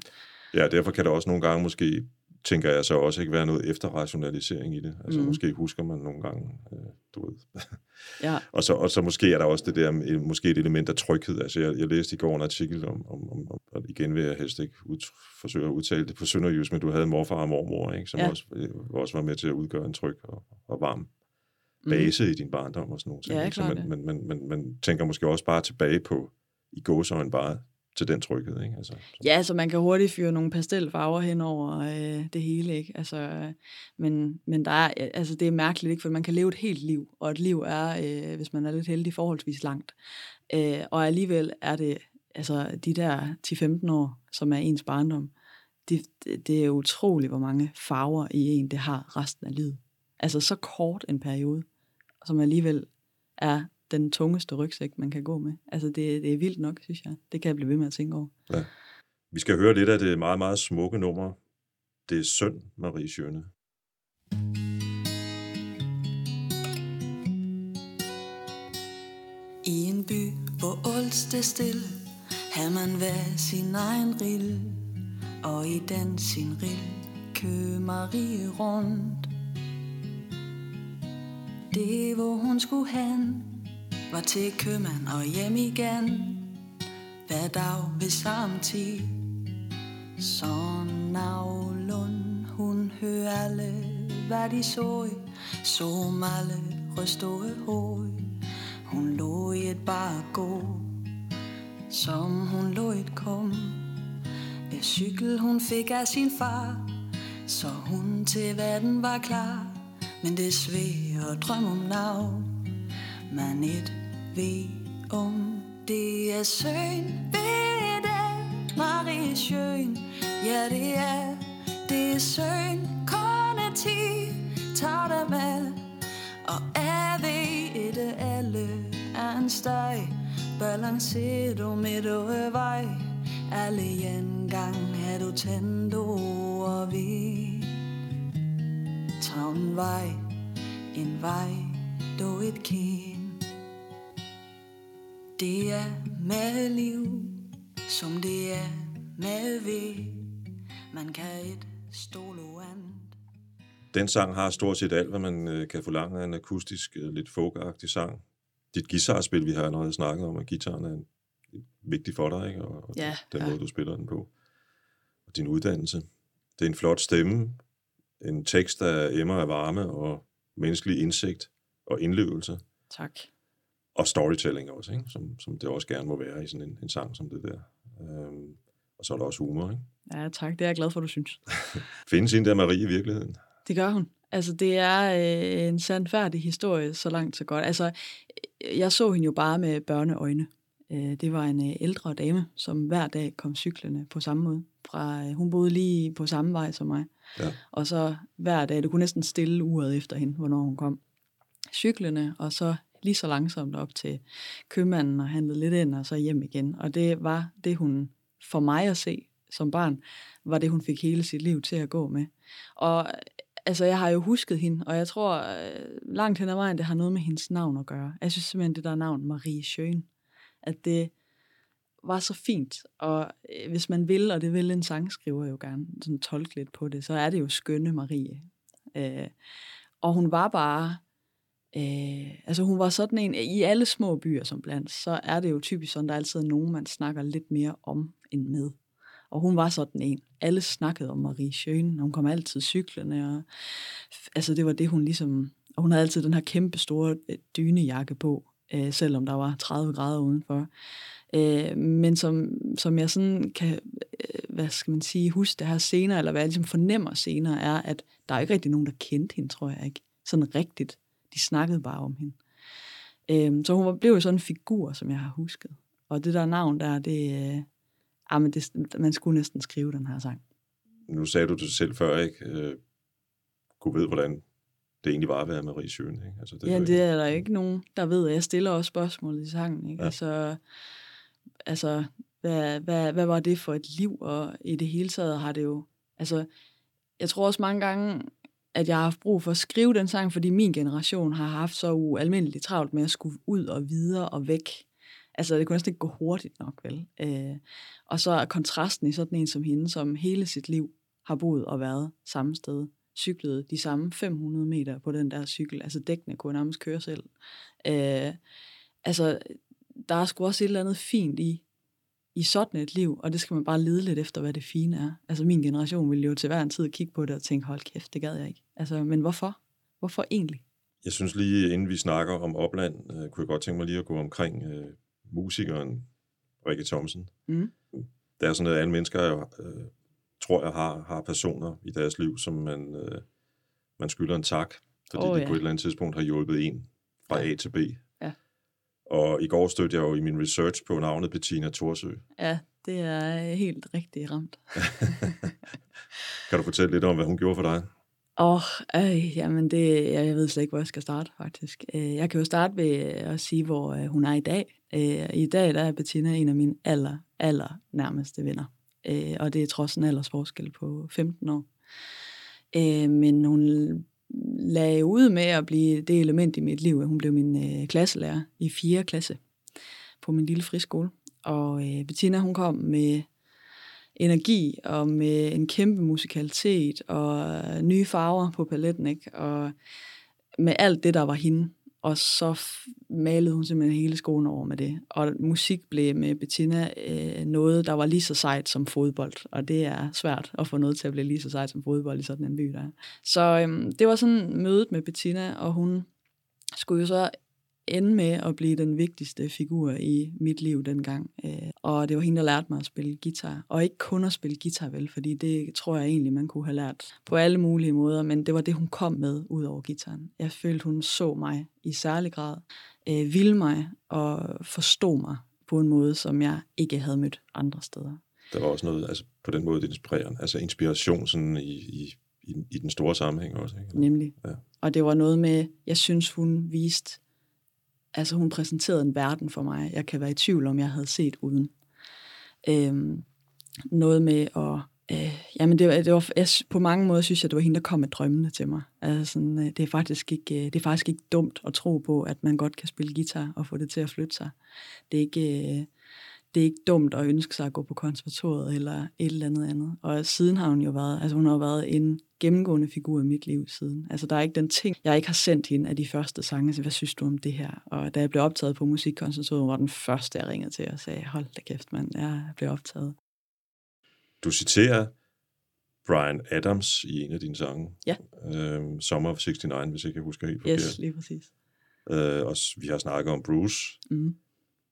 Ja, derfor kan der også nogle gange måske, tænker jeg så også ikke være noget efterrationalisering i det. Altså Mm. mm. måske husker man nogle gange, øh, du ved. Ja, og, så, og så måske er der også det der, måske et element af tryghed. Altså jeg, jeg læste i går en artikel om, om, om, om og igen vil jeg helst ikke ud, forsøge at udtale det på sønderjysk, men du havde morfar og mormor, ikke? som Ja. også, øh, også var med til at udgøre en tryg og, og varm mm. base i din barndom og sådan nogle ting. Ja? Så man, man, man, man, man tænker måske også bare tilbage på, i gåsøjne bare til den tryghed. Ikke? Altså, så- Ja, så man kan hurtigt fyre nogle pastelfarver hen over øh, det hele, ikke? Altså, øh, men, men der er, øh, altså, det er mærkeligt, ikke? For man kan leve et helt liv, og et liv er, øh, hvis man er lidt heldig, forholdsvis langt. Øh, og alligevel er det, altså de der 10-15 år, som er ens barndom, det, det, det er utroligt, hvor mange farver i en det har resten af livet. Altså så kort en periode, som alligevel er den tungeste rygsæk, man kan gå med. Altså det, det er vildt nok, synes jeg. Det kan jeg blive ved med at tænke over. Vi skal høre lidt af det meget, meget smukke nummer. Det er synd, Marie Sjøne. I en by, hvor alt står stille, har man hver sin egen rill, og i den sin rill kø Marie rundt. Det, hvor hun skulle hen, var til købmand og hjem igen, hver dag ved samme tid. Så navlund, hun hører alle, hvad de så, Så alle rystede hoved. Hun lå i et bare gå, som hun lå et kom. Et cykel hun fik af sin far, så hun til verden var klar. Men det sved og drøm om nav, man et ved om det er søn ved det, Marie Sjøen. Ja, det er, det er søn, kun ti, tag dig med. Og er ved det alle er en steg Balancerer du midt over vej Alle engang er du tændt over vid Tag en vej, en vej, du et kind det er med liv, som det er med ved Man kan et stole andet Den sang har stort set alt, hvad man øh, kan forlange af en akustisk, øh, lidt folkagtig sang. Dit guitarspil, vi har allerede snakket om, at gitaren er en- vigtig for dig, ikke? og, og Ja, den ja. måde, du spiller den på. Og din uddannelse. Det er en flot stemme, en tekst, der emmer af varme og menneskelig indsigt og indlevelse. Tak. Og storytelling også, ikke? Som, som det også gerne må være i sådan en, en sang som det der. Øhm, og så er der også humor. Ikke? Ja, tak. Det er jeg glad for, du synes. Findes en der Marie i virkeligheden? Det gør hun. Altså, det er øh, en sandfærdig historie, så langt så godt. Altså, øh, jeg så hende jo bare med børneøjne. Øh, det var en øh, ældre dame, som hver dag kom cyklerne på samme måde. Fra, øh, hun boede lige på samme vej som mig. Ja. Og så hver dag, du kunne næsten stille uret efter hende, hvornår hun kom. Cyklerne, og så lige så langsomt op til købmanden og handlede lidt ind, og så hjem igen. Og det var det, hun for mig at se som barn, var det, hun fik hele sit liv til at gå med. Og altså, jeg har jo husket hende, og jeg tror øh, langt hen ad vejen, det har noget med hendes navn at gøre. Jeg synes simpelthen, det der navn, Marie Schøn, at det var så fint, og øh, hvis man vil, og det vil en sangskriver jo gerne sådan tolke lidt på det, så er det jo skønne Marie. Øh, og hun var bare Øh, altså hun var sådan en, i alle små byer som blandt, så er det jo typisk sådan, der er altid nogen, man snakker lidt mere om end med. Og hun var sådan en. Alle snakkede om Marie Schøn, og hun kom altid cyklerne, og altså det var det, hun ligesom, og hun havde altid den her kæmpe store øh, dynejakke på, øh, selvom der var 30 grader udenfor. Øh, men som, som jeg sådan kan, øh, hvad skal man sige, huske det her senere, eller hvad jeg ligesom fornemmer senere, er, at der er ikke rigtig nogen, der kendte hende, tror jeg ikke. Sådan rigtigt. De snakkede bare om hende. Øh, så hun blev jo sådan en figur, som jeg har husket. Og det der navn der, det, øh, ah, men det, man skulle næsten skrive den her sang. Nu sagde du det selv før, ikke? Øh, kunne ved, hvordan det egentlig var at være Marie Sjøen, ikke? Altså, det ja, det er der ikke nogen, der ved. Jeg stiller også spørgsmålet i sangen, ikke? Ja. Altså, altså hvad, hvad, hvad var det for et liv? Og i det hele taget har det jo... Altså, jeg tror også mange gange, at jeg har haft brug for at skrive den sang, fordi min generation har haft så ualmindeligt travlt med at skulle ud og videre og væk. Altså, det kunne næsten ikke gå hurtigt nok, vel? Øh, og så er kontrasten i sådan en som hende, som hele sit liv har boet og været samme sted, cyklede de samme 500 meter på den der cykel. Altså, dækkene kunne nærmest køre selv. Øh, altså, der er sgu også et eller andet fint i, i sådan et liv, og det skal man bare lede lidt efter, hvad det fine er. Altså min generation ville jo til hver en tid kigge på det og tænke, hold kæft, det gad jeg ikke. Altså, men hvorfor? Hvorfor egentlig? Jeg synes lige, inden vi snakker om opland, øh, kunne jeg godt tænke mig lige at gå omkring øh, musikeren Rikke Thomsen. Mm. Det er sådan, at alle mennesker, jeg, øh, tror jeg, har, har personer i deres liv, som man, øh, man skylder en tak, fordi oh, de ja. på et eller andet tidspunkt har hjulpet en fra ja. A til B. Og i går stødte jeg jo i min research på navnet Bettina Torsø. Ja, det er helt rigtigt ramt. kan du fortælle lidt om, hvad hun gjorde for dig? Åh, oh, øh, jamen det, jeg ved slet ikke, hvor jeg skal starte faktisk. Øh, jeg kan jo starte ved at sige, hvor øh, hun er i dag. Øh, I dag der er Bettina en af mine aller, aller nærmeste venner. Og det er trods en aldersforskel på 15 år. Men hun lagde ud med at blive det element i mit liv, at hun blev min øh, klasselærer i 4. klasse på min lille friskole. Og øh, Bettina, hun kom med energi og med en kæmpe musikalitet og øh, nye farver på paletten, ikke? Og med alt det, der var hende og så malede hun simpelthen hele skolen over med det. Og musik blev med Bettina øh, noget, der var lige så sejt som fodbold, og det er svært at få noget til at blive lige så sejt som fodbold i sådan en by, der er. Så øh, det var sådan mødet med Bettina, og hun skulle jo så ende med at blive den vigtigste figur i mit liv dengang. Øh, og det var hende, der lærte mig at spille guitar. Og ikke kun at spille guitar, vel, fordi det tror jeg egentlig, man kunne have lært på alle mulige måder, men det var det, hun kom med ud over gitaren. Jeg følte, hun så mig i særlig grad, øh, ville mig og forstod mig på en måde, som jeg ikke havde mødt andre steder. Der var også noget, altså på den måde, inspirerende, altså inspiration sådan i, i, i, i den store sammenhæng også. Ikke? Nemlig. Ja. Og det var noget med, jeg synes, hun viste altså hun præsenterede en verden for mig, jeg kan være i tvivl om, jeg havde set uden. Øhm, noget med at, øh, jamen det, det var, jeg, på mange måder synes jeg, det var hende, der kom med drømmene til mig. Altså sådan, øh, det, er faktisk ikke, øh, det er faktisk ikke dumt at tro på, at man godt kan spille guitar og få det til at flytte sig. Det er ikke, øh, det er ikke dumt at ønske sig at gå på konservatoriet eller et eller andet andet. Og siden har hun jo været, altså hun har været en gennemgående figur i mit liv siden. Altså der er ikke den ting, jeg ikke har sendt hende af de første sange, så hvad synes du om det her? Og da jeg blev optaget på musikkonservatoriet, var den første, jeg ringede til og sagde, hold da kæft mand, jeg blev optaget. Du citerer Brian Adams i en af dine sange. Ja. Øhm, Summer of 69, hvis jeg kan huske helt forkert. Yes, lige præcis. Øh, og vi har snakket om Bruce. Mm.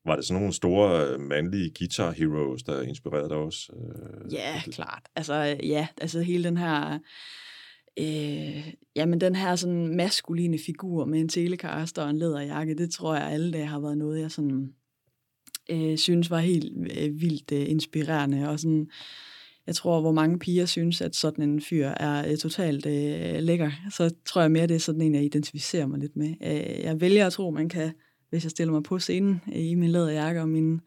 Var det sådan nogle store øh, mandlige guitar heroes, der inspirerede dig også? Øh, ja, det? klart. Altså, ja, altså hele den her... Øh, jamen den her sådan maskuline figur med en telekaster og en læderjakke, det tror jeg alle dage har været noget, jeg sådan øh, synes var helt øh, vildt øh, inspirerende. Og sådan, jeg tror, hvor mange piger synes, at sådan en fyr er øh, totalt øh, lækker, så tror jeg mere, det er sådan en, jeg identificerer mig lidt med. Øh, jeg vælger at tro, man kan hvis jeg stiller mig på scenen i min læderjakke og mine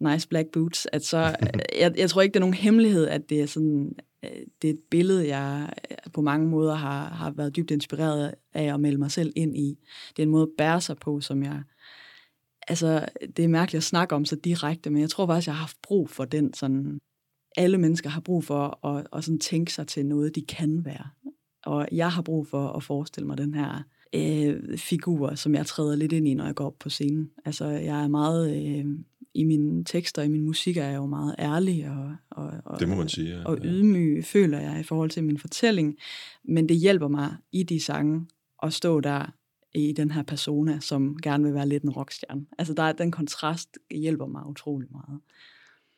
nice black boots, at så, jeg, jeg tror ikke, det er nogen hemmelighed, at det er sådan, øh, det er et billede, jeg på mange måder har, har været dybt inspireret af at melde mig selv ind i. Det er en måde at bære sig på, som jeg, altså, det er mærkeligt at snakke om så direkte, men jeg tror faktisk, jeg har haft brug for den sådan, alle mennesker har brug for at, at sådan tænke sig til noget, de kan være. Og jeg har brug for at forestille mig den her øh, figur, som jeg træder lidt ind i, når jeg går op på scenen. Altså, jeg er meget... Øh, I mine tekster, i min musik er jeg jo meget ærlig og, og, og, Det må man sige. Ja. og ydmyg, føler jeg, i forhold til min fortælling. Men det hjælper mig i de sange at stå der i den her persona, som gerne vil være lidt en rockstjerne. Altså, der er, den kontrast hjælper mig utrolig meget.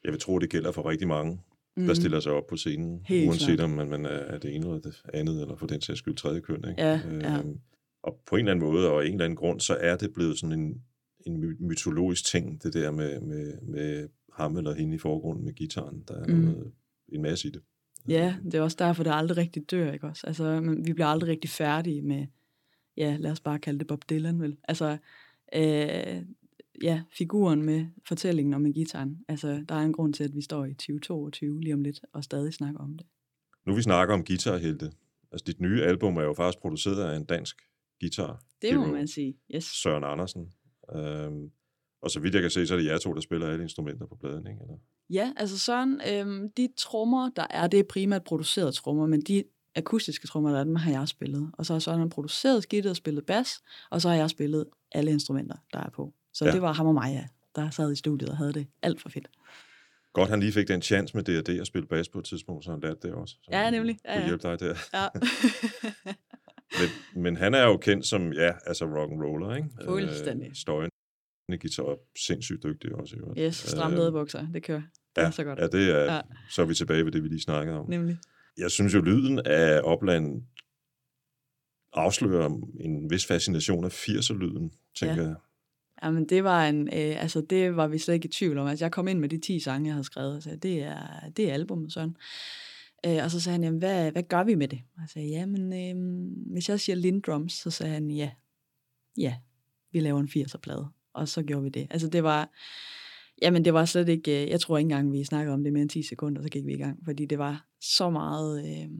Jeg vil tro, det gælder for rigtig mange, der stiller sig op på scenen, Mm. Helt uanset klart. om man, man er det ene eller det andet, eller for den sags skyld tredje køn. Ikke? Ja, ja. Og på en eller anden måde, og en eller anden grund, så er det blevet sådan en, en my- mytologisk ting, det der med, med, med ham eller hende i forgrunden med gitaren. Der er Mm. noget, en masse i det. Ja, det er også derfor, det aldrig rigtig dør, ikke også? Altså, vi bliver aldrig rigtig færdige med, ja, lad os bare kalde det Bob Dylan, vel? Altså, øh, ja, figuren med fortællingen og med gitaren. Altså, der er en grund til, at vi står i 2022 lige om lidt og stadig snakker om det. Nu vi snakker om guitarhelte. Altså, dit nye album er jo faktisk produceret af en dansk guitar. Det må man sige. Yes. Søren Andersen. Øhm, og så vidt jeg kan se, så er det jer to, der spiller alle instrumenter på pladen, ikke? Eller? Ja, altså sådan, øhm, de trommer, der er, det er primært producerede trommer, men de akustiske trommer, der er, dem har jeg spillet. Og så har Søren produceret skidtet og spillet bas, og så har jeg spillet alle instrumenter, der er på. Så Ja. det var ham og mig, ja, der sad i studiet og havde det alt for fedt. Godt, han lige fik den chance med D&D at spille bas på et tidspunkt, så han lærte det også. Så Ja, nemlig. Ja, ja. hjælpe dig der. Ja. Men, men han er jo kendt som, ja, altså rock and roller, ikke? Fuldstændig. Øh, støjende guitar, sindssygt dygtig også. Jo. yes, stramme ledebukser, det kører. Det ja, er så godt. Ja, det er, ja. Ja. så er vi tilbage ved det, vi lige snakkede om. Nemlig. Jeg synes jo, lyden af Opland afslører en vis fascination af 80'er-lyden, tænker Ja. jeg. Jamen, det var en, øh, altså det var vi slet ikke i tvivl om. Altså, jeg kom ind med de 10 sange, jeg havde skrevet, og sagde, det er, det er albumet, sådan. Øh, og så sagde han, jamen, hvad, hvad gør vi med det? Og jeg sagde, jamen, øh, hvis jeg siger Lindrums, så sagde han, ja, ja, vi laver en 80'er-plade. Og så gjorde vi det. Altså, det var, jamen, det var slet ikke, øh, jeg tror ikke engang, vi snakkede om det mere end 10 sekunder, så gik vi i gang, fordi det var så meget, øh,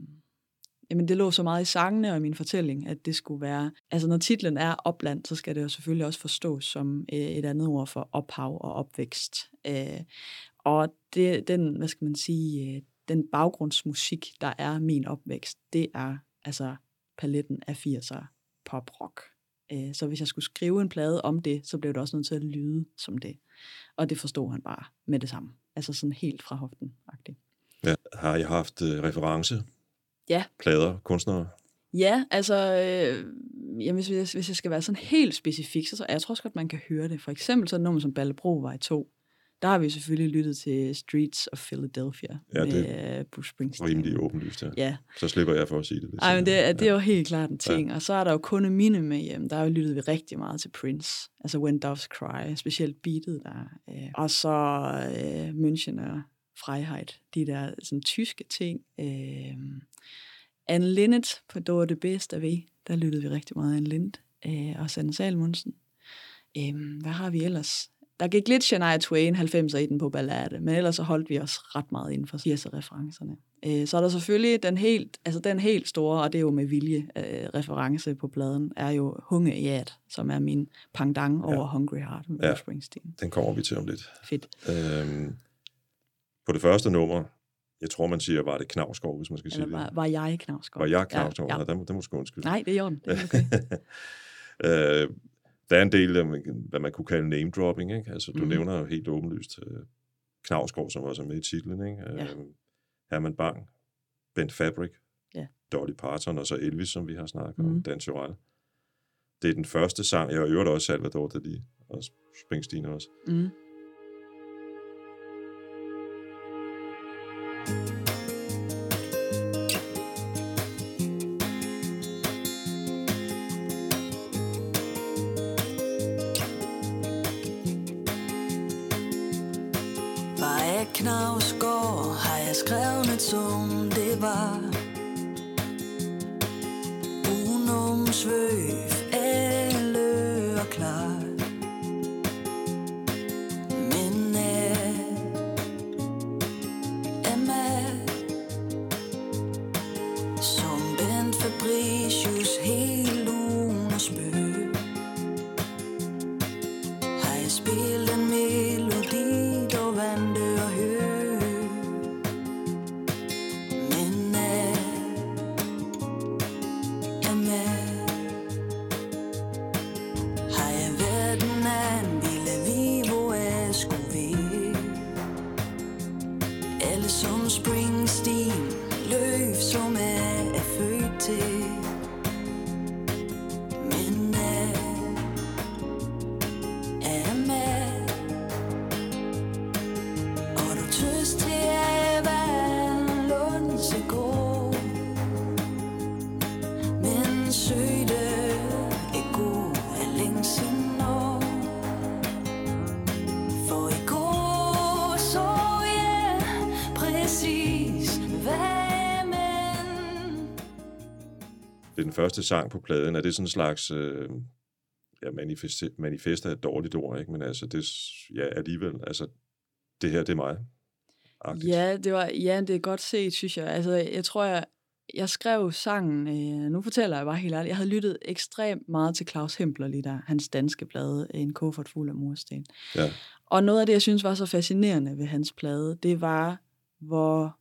jamen, det lå så meget i sangene og i min fortælling, at det skulle være, altså, når titlen er opland, så skal det jo selvfølgelig også forstås som øh, et andet ord for ophav og opvækst. Øh, og det, den, hvad skal man sige, øh, den baggrundsmusik, der er min opvækst, det er altså paletten af 80'er pop-rock. Øh, Så hvis jeg skulle skrive en plade om det, så blev det også nødt til at lyde som det. Og det forstod han bare med det samme. Altså sådan helt fra hoften -agtigt. Ja. Har I haft øh, reference? Ja. Plader, kunstnere? Ja, altså, øh, jamen, hvis, hvis, hvis jeg skal være sådan helt specifik, så, så jeg tror også godt, man kan høre det. For eksempel sådan nummer som Ballebro var i to. Der har vi selvfølgelig lyttet til Streets of Philadelphia Ja, med det øh, Bruce Springsteen. Rimelig åbenlyst, ja. Ja, Så slipper jeg for at sige det. lidt Ej, men det, er, det er jo helt klart en ting. Ja. Og så er der jo kun mine med hjem. Der har jo lyttet vi rigtig meget til Prince. Altså When Doves Cry, specielt beatet der. Øh, og så øh, München og Freiheit. De der sådan, tyske ting. Øh, Anne Linnet på var det bedste af vi. Der lyttede vi rigtig meget af Anne Linnet. Øh, og Sanne Salmonsen. Øh, hvad har vi ellers? Der gik lidt Shania Twain 90'er i den på ballade, men ellers så holdt vi os ret meget inden for 80'er-referencerne. Øh, så er der selvfølgelig den helt, altså den helt store, og det er jo med vilje, øh, reference på pladen, er jo Hunge Jad, som er min pangdang Ja. over Hungry Heart med Ja. Springsteen. Den kommer vi til om lidt. Fedt. Øhm, på det første nummer, jeg tror, man siger, var det Knavskov, hvis man skal sige Eller det. var, var jeg Knavsgaard? Var jeg Knavskov? Ja, Ja, ja. Der, der må sgu undskylde. Nej, det er i orden. Det er okay. øh, der er en del af, hvad man kunne kalde name dropping. Ikke? Altså, du mm. nævner jo helt åbenlyst øh, Knavskov, som også er med i titlen. Ikke? Ja. Øh, Herman Bang, Ben Fabric, Ja. Dolly Parton og så Elvis, som vi har snakket om, Mhm. Dan Torell. Det er den første sang, jeg har øvrigt også Salvador Dali og Springsteen også. Mm. Som det var. Unum første sang på pladen. Er det sådan en slags... Øh, ja, manifest, manifest er et dårligt ord, ikke? Men altså, det, ja, alligevel, altså, det her, det er mig. Agtigt. Ja, det var, ja, det er godt set, synes jeg. Altså, jeg tror, jeg, jeg skrev sangen, øh, nu fortæller jeg bare helt ærligt, jeg havde lyttet ekstremt meget til Claus Hempler lige der, hans danske plade, En kuffert fuld af mursten. Ja. Og noget af det, jeg synes var så fascinerende ved hans plade, det var, hvor,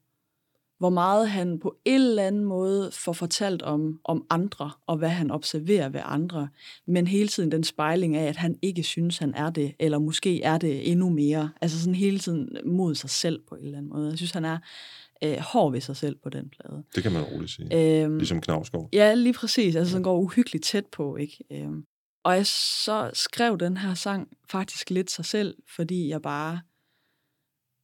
hvor meget han på en eller anden måde får fortalt om, om andre, og hvad han observerer ved andre, men hele tiden den spejling af, at han ikke synes, han er det, eller måske er det endnu mere. Altså sådan hele tiden mod sig selv på en eller anden måde. Jeg synes, han er øh, hård ved sig selv på den plade. Det kan man roligt sige. Øhm, Ligesom Knavsgaard. Ja, lige præcis. Altså, den går uhyggeligt tæt på, ikke? Øhm, og jeg så skrev den her sang faktisk lidt sig selv, fordi jeg bare...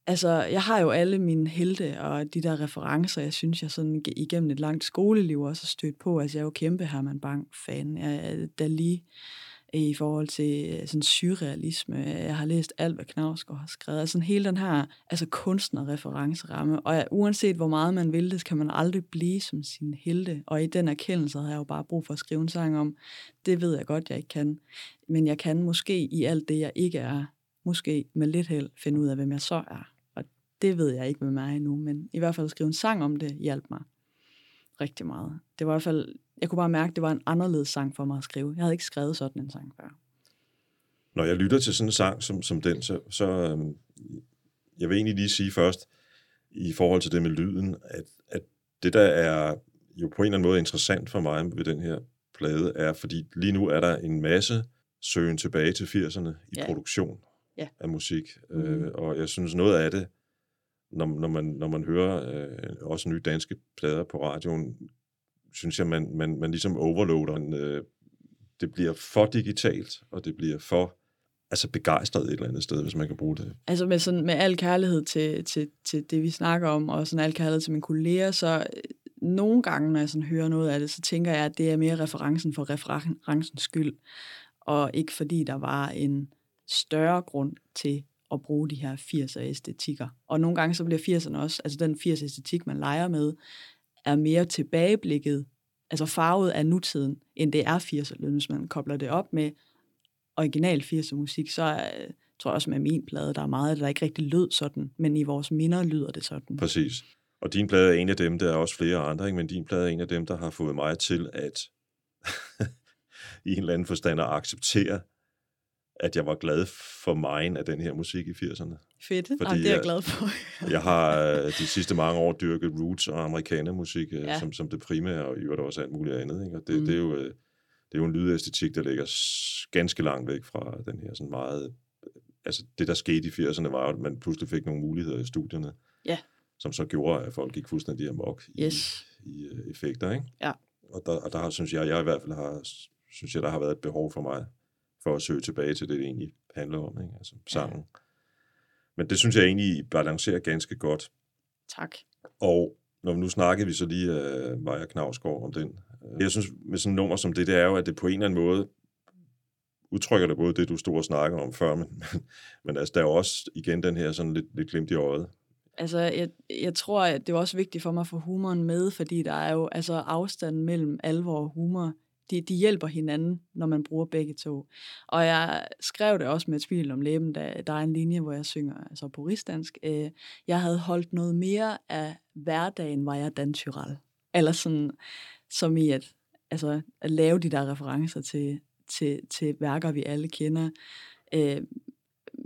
Altså, jeg har jo alle mine helte og de der referencer, jeg synes, jeg sådan igennem et langt skoleliv også har stødt på. Altså, jeg er jo kæmpe Herman Bang-fan. Jeg er Dali øh, i forhold til øh, sådan surrealisme. Jeg har læst alt, hvad Knavsgaard har skrevet. Altså sådan hele den her altså kunstnerreferenceramme. Og jeg, uanset hvor meget man vil det, kan man aldrig blive som sin helte. Og i den erkendelse havde jeg jo bare brug for at skrive en sang om, det ved jeg godt, jeg ikke kan. Men jeg kan måske i alt det, jeg ikke er, måske med lidt held finde ud af, hvem jeg så er. Det ved jeg ikke med mig endnu, men i hvert fald at skrive en sang om det hjalp mig rigtig meget. Det var i hvert fald, jeg kunne bare mærke, at det var en anderledes sang for mig at skrive. Jeg havde ikke skrevet sådan en sang før. Når jeg lytter til sådan en sang som, som den, så, så øhm, jeg vil egentlig lige sige først, i forhold til det med lyden, at, at det, der er jo på en eller anden måde interessant for mig ved den her plade, er, fordi lige nu er der en masse søgen tilbage til 80'erne i Ja. produktion Ja. af musik. Mhm. Øh, og jeg synes, noget af det, når, når, man, når man hører øh, også nye danske plader på radioen, synes jeg, man, man, man ligesom overloader. En, øh, det bliver for digitalt, og det bliver for altså begejstret et eller andet sted, hvis man kan bruge det. Altså med, sådan, med al kærlighed til, til, til det, vi snakker om, og sådan al kærlighed til mine kolleger, så øh, nogle gange, når jeg sådan hører noget af det, så tænker jeg, at det er mere referencen for referencens skyld, og ikke fordi der var en større grund til at bruge de her 80'er æstetikker. Og nogle gange så bliver 80'erne også, altså den 80'er æstetik, man leger med, er mere tilbageblikket, altså farvet af nutiden, end det er 80'er Hvis man kobler det op med original 80'er musik, så er, tror jeg også med min plade, der er meget, det, der ikke rigtig lød sådan, men i vores minder lyder det sådan. Præcis. Og din plade er en af dem, der er også flere andre, ikke? men din plade er en af dem, der har fået mig til at i en eller anden forstand at acceptere, at jeg var glad for mig af den her musik i 80'erne. Fedt, Fordi Fordi, det er jeg glad for. Jeg har øh, de sidste mange år dyrket roots og amerikanermusik øh, Ja. som, som det primære, og i øvrigt også alt muligt andet. Ikke? Og det, Mm. det, er jo, øh, det er jo en lydæstetik, der ligger ganske langt væk fra den her sådan meget... Altså det, der skete i 80'erne, var at man pludselig fik nogle muligheder i studierne, Ja. som så gjorde, at folk gik fuldstændig amok i, Yes. i øh, effekter. Ikke? Ja. Og der, og der synes jeg, jeg i hvert fald har, synes jeg, der har været et behov for mig, for at søge tilbage til det, det egentlig handler om, ikke? altså sangen. Men det synes jeg egentlig balancerer ganske godt. Tak. Og når vi nu snakkede vi så lige uh, Maja Knavsgaard om den. Uh, jeg synes med sådan et nummer som det, det er jo, at det på en eller anden måde udtrykker det både det, du stod og snakkede om før, men, men, men altså, der er jo også igen den her sådan lidt, lidt glimt i øjet. Altså, jeg, jeg tror, at det er også vigtigt for mig at få humoren med, fordi der er jo altså afstanden mellem alvor og humor. De, de hjælper hinanden, når man bruger begge to. Og jeg skrev det også med et smil om læben, da der er en linje, hvor jeg synger altså på rigsdansk. Øh, jeg havde holdt noget mere af hverdagen, var jeg dantyral. Eller sådan, som i at, altså, at lave de der referencer til, til, til værker, vi alle kender. Øh,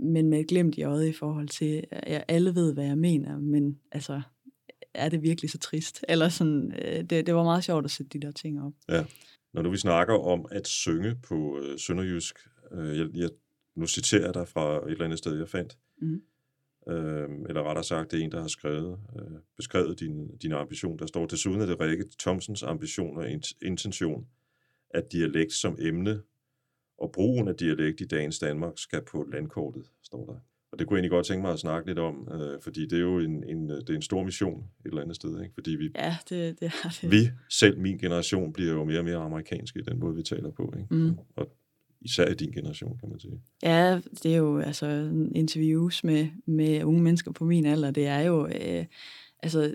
men med et glemt i øjet i forhold til, at alle ved, hvad jeg mener, men altså, er det virkelig så trist? Eller sådan, øh, det, det var meget sjovt at sætte de der ting op. Ja. Når nu vi snakker om at synge på øh, Sønderjysk, øh, jeg, jeg, nu citerer jeg dig fra et eller andet sted, jeg fandt, Mhm. øh, eller rettere sagt, det er en, der har skrevet, øh, beskrevet din, din ambition. Der står, desuden er det Rikke Thomsens ambition og int- intention, at dialekt som emne og brugen af dialekt i dagens Danmark skal på landkortet, står der. Og det kunne jeg egentlig godt tænke mig at snakke lidt om, øh, fordi det er jo en, en, det er en stor mission et eller andet sted, ikke? fordi vi, Ja, det, det er det. vi, selv min generation, bliver jo mere og mere amerikanske i den måde, vi taler på. Ikke? Mm. Og især i din generation, kan man sige. Ja, det er jo altså interviews med, med unge mennesker på min alder. Det er jo, øh, altså,